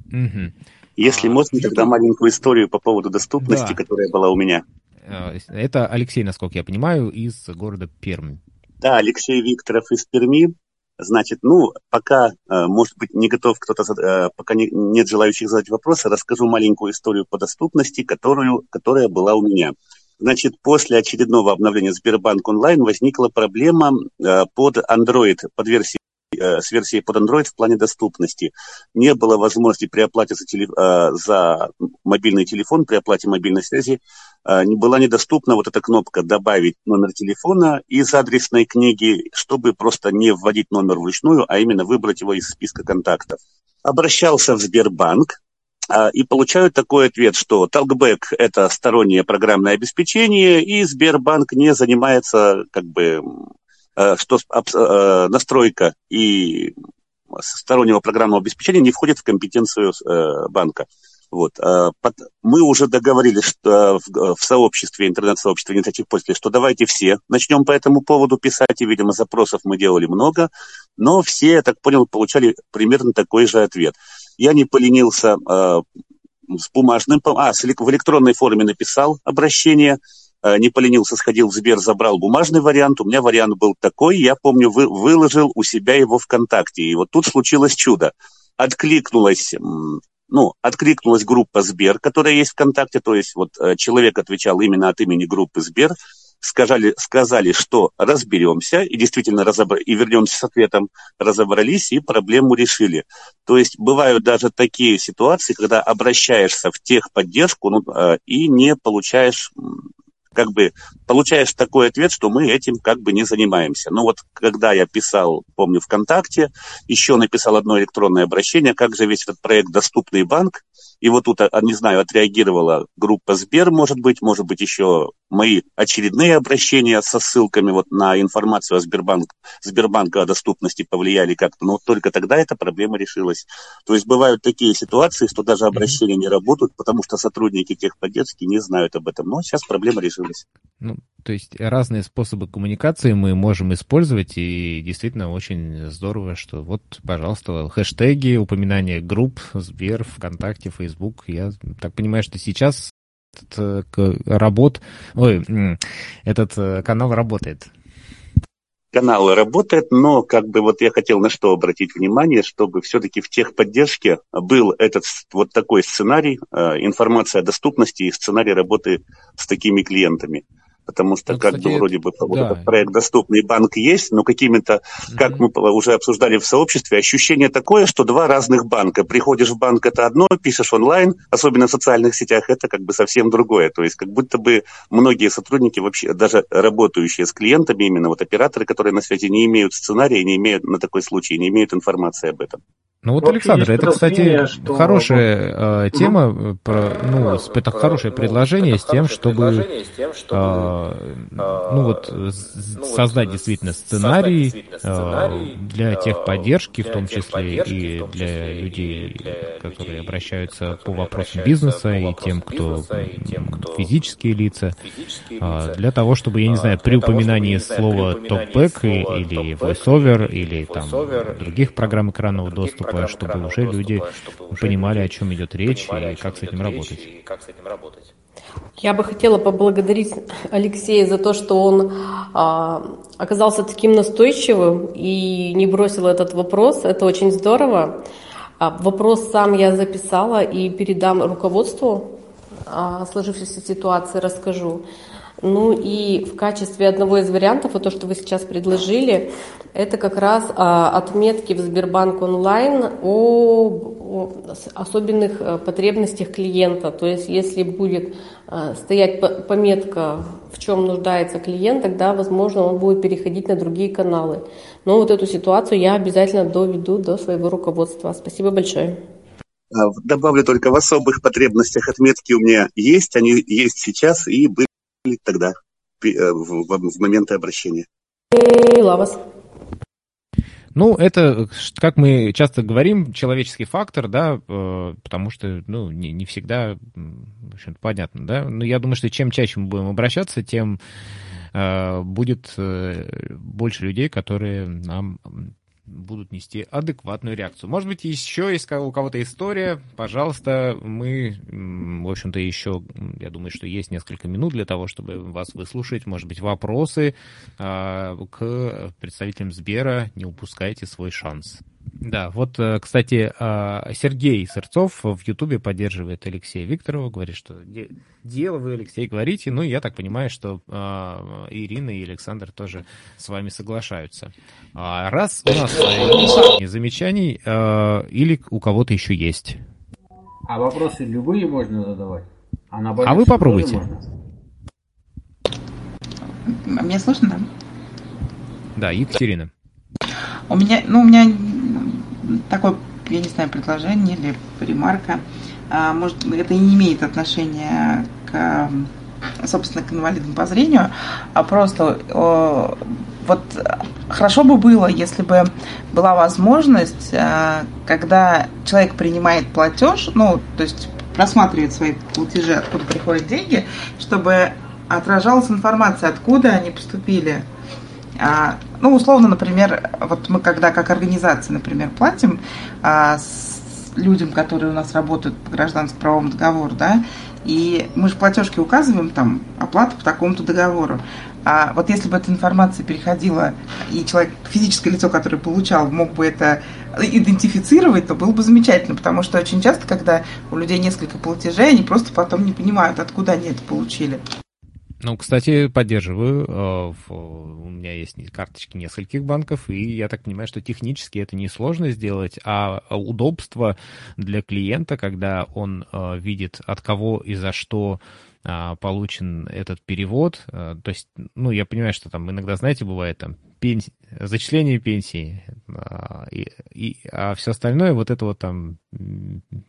Угу. Если а, можно, YouTube... тогда маленькую историю по поводу доступности, да. которая была у меня. А, это Алексей, насколько я понимаю, из города Пермь. Да, Алексей Викторов из Перми. Значит, ну, пока, э, может быть, не готов кто-то, э, пока не, нет желающих задать вопросы, расскажу маленькую историю по доступности, которую, которая была у меня. Значит, после очередного обновления Сбербанк онлайн возникла проблема э, под Android, под версией с версией под Android в плане доступности. Не было возможности при оплате за, теле, э, за мобильный телефон, при оплате мобильной связи, э, не была недоступна вот эта кнопка «Добавить номер телефона» из адресной книги, чтобы просто не вводить номер вручную, а именно выбрать его из списка контактов. Обращался в Сбербанк, и получают такой ответ, что Talkback – это стороннее программное обеспечение, и Сбербанк не занимается как бы Э, что э, настройка и стороннего программного обеспечения не входит в компетенцию э, банка. Вот. Мы уже договорились что в сообществе, интернет-сообществе инициатив пользователей, что давайте все начнем по этому поводу писать, и, видимо, запросов мы делали много, но все, я так понял, получали примерно такой же ответ. Я не поленился с бумажным, а, в электронной форме написал обращение, Э, не поленился, сходил в Сбер, забрал бумажный вариант. У меня вариант был такой, я помню, вы, выложил у себя его ВКонтакте. И вот тут случилось чудо. Откликнулась ну, откликнулась группа Сбер, которая есть ВКонтакте, то есть вот э, человек отвечал именно от имени группы Сбер, сказали, сказали, что разберемся, и действительно разобр... и вернемся с ответом, разобрались и проблему решили. То есть бывают даже такие ситуации, когда обращаешься в техподдержку ну, э, и не получаешь как бы получаешь такой ответ, что мы этим как бы не занимаемся. Ну вот когда я писал, помню, ВКонтакте, еще написал одно электронное обращение, как же весь этот проект «Доступный банк», и вот тут, а, не знаю, отреагировала группа Сбер, может быть, может быть, еще мои очередные обращения со ссылками вот на информацию о Сбербанк, Сбербанка о доступности повлияли как-то. Но только тогда эта проблема решилась. То есть бывают такие ситуации, что даже обращения не работают, потому что сотрудники техподдержки не знают об этом. Но сейчас проблема решилась. Ну, то есть разные способы коммуникации мы можем использовать, и действительно очень здорово, что вот, пожалуйста, хэштеги, упоминания групп, Сбер, ВКонтакте, Фейсбук. Я так понимаю, что сейчас работ, ой, этот э, канал работает. Канал работает, но как бы вот я хотел на что обратить внимание, чтобы все-таки в техподдержке был этот вот такой сценарий, э, информация о доступности и сценарий работы с такими клиентами потому что ну, как кстати, бы вроде бы да. вот этот проект «Доступный банк» есть, но какими-то, угу. как мы уже обсуждали в сообществе, ощущение такое, что два разных банка. Приходишь в банк – это одно, пишешь онлайн, особенно в социальных сетях, это как бы совсем другое. То есть как будто бы многие сотрудники, вообще даже работающие с клиентами, именно вот операторы, которые на связи, не имеют сценария, не имеют на такой случай, не имеют информации об этом. Ну вот, Вообще Александр, это, кстати, что- хорошее э, тема, э, про, ну, это хорошее предложение с тем, чтобы, э, ну вот, создать действительно сценарий э, для техподдержки, в том числе и для людей, которые обращаются по вопросам бизнеса и тем, кто физические лица, для того, чтобы, я не знаю, при упоминании слова топбэк или voiceover или там других программ экранного доступа, чтобы уже люди понимали, о чем идет речь и как с этим работать. Я бы хотела поблагодарить Алексея за то, что он а, оказался таким настойчивым и не бросил этот вопрос. Это очень здорово. А, вопрос сам я записала и передам руководству о сложившейся ситуации, расскажу. Ну и в качестве одного из вариантов, вот то, что вы сейчас предложили, это как раз а, отметки в Сбербанк онлайн о, о особенных э, потребностях клиента. То есть если будет э, стоять по- пометка, в чем нуждается клиент, тогда, возможно, он будет переходить на другие каналы. Но вот эту ситуацию я обязательно доведу до своего руководства. Спасибо большое. А, Добавлю только в особых потребностях отметки у меня есть, они есть сейчас и были тогда, э, в, моменты обращения. Поняла вас. Ну, это, как мы часто говорим, человеческий фактор, да, э, потому что, ну, не, не всегда, в общем понятно, да. Но я думаю, что чем чаще мы будем обращаться, тем э, будет э, больше людей, которые нам будут нести адекватную реакцию. Может быть, еще есть у кого-то история, пожалуйста, мы, в общем-то, еще, я думаю, что есть несколько минут для того, чтобы вас выслушать, может быть, вопросы а, к представителям Сбера, не упускайте свой шанс. Да, вот, э, кстати, а, Сергей Сырцов в Ютубе поддерживает Алексея Викторова, говорит, что де- дело вы, Алексей, говорите. Ну, я так понимаю, что а, Ирина и Александр тоже с вами соглашаются. А раз у нас нет замечаний, или у кого-то еще есть. А вопросы любые можно задавать. А, на А вы попробуйте. можно? Меня слышно, да? Да, Екатерина. У меня, ну, у меня такое, я не знаю, предложение или ремарка. А, может, это и не имеет отношения к, собственно, к инвалидам по зрению, а просто вот хорошо бы было, если бы была возможность, а, когда человек принимает платеж, ну, то есть просматривает свои платежи, откуда приходят деньги, чтобы отражалась информация, откуда они поступили. Ну, условно, например, вот мы когда как организация, например, платим а, с людям, которые у нас работают по гражданско-правовому договору, да, и мы же в платежке указываем там оплата по такому-то договору. А вот если бы эта информация переходила, и человек, физическое лицо, которое получал, мог бы это идентифицировать, то было бы замечательно, потому что очень часто, когда у людей несколько платежей, они просто потом не понимают, откуда они это получили. Ну, кстати, поддерживаю. Э, У меня есть не- карточки нескольких банков, и я так понимаю, что технически это несложно сделать, а удобство для клиента, когда он э, видит, от кого и за что а, получен этот перевод. Э, То есть, ну, я понимаю, что там иногда, знаете, бывает там пенс- зачисление пенсии, а, и, и- а все остальное, вот это вот там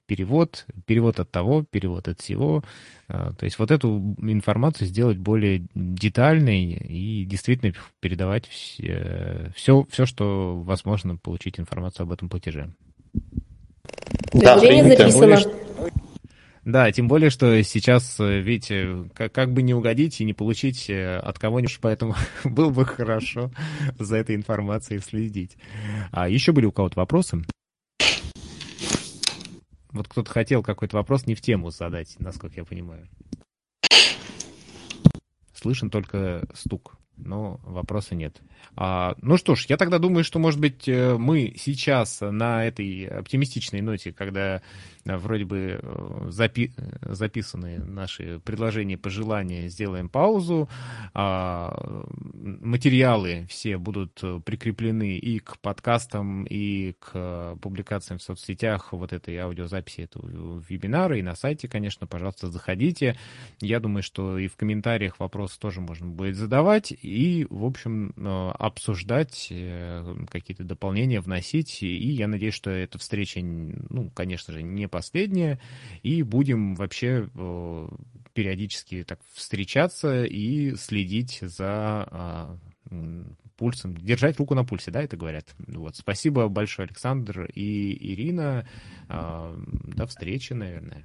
перевод, перевод от того, перевод от всего. А, То есть вот эту информацию сделать более детальной и действительно передавать все, все, все что возможно получить информацию об этом платеже. Да, Заявление принято. записано. Да, тем более, что сейчас, э, видите, как, как бы не угодить и не получить э, от кого-нибудь, поэтому (laughs) было бы хорошо за этой информацией следить. А еще были у кого-то вопросы? Вот кто-то хотел какой-то вопрос не в тему задать, насколько я понимаю. Слышен только стук, но вопроса нет. А, ну что ж, я тогда думаю, что, может быть, э, мы сейчас на этой оптимистичной ноте, когда вроде бы запи записаны наши предложения, пожелания, сделаем паузу. А, материалы все будут прикреплены и к подкастам, и к публикациям в соцсетях вот этой аудиозаписи этого вебинара, и на сайте, конечно, пожалуйста, заходите. Я думаю, что и в комментариях вопрос тоже можно будет задавать, и, в общем, обсуждать какие-то дополнения, вносить, и я надеюсь, что эта встреча, ну, конечно же, не последняя, и будем вообще э, периодически так встречаться и следить за а, пульсом, держать руку на пульсе, да, это говорят. Вот, спасибо большое, Александр и Ирина. А, до встречи, наверное.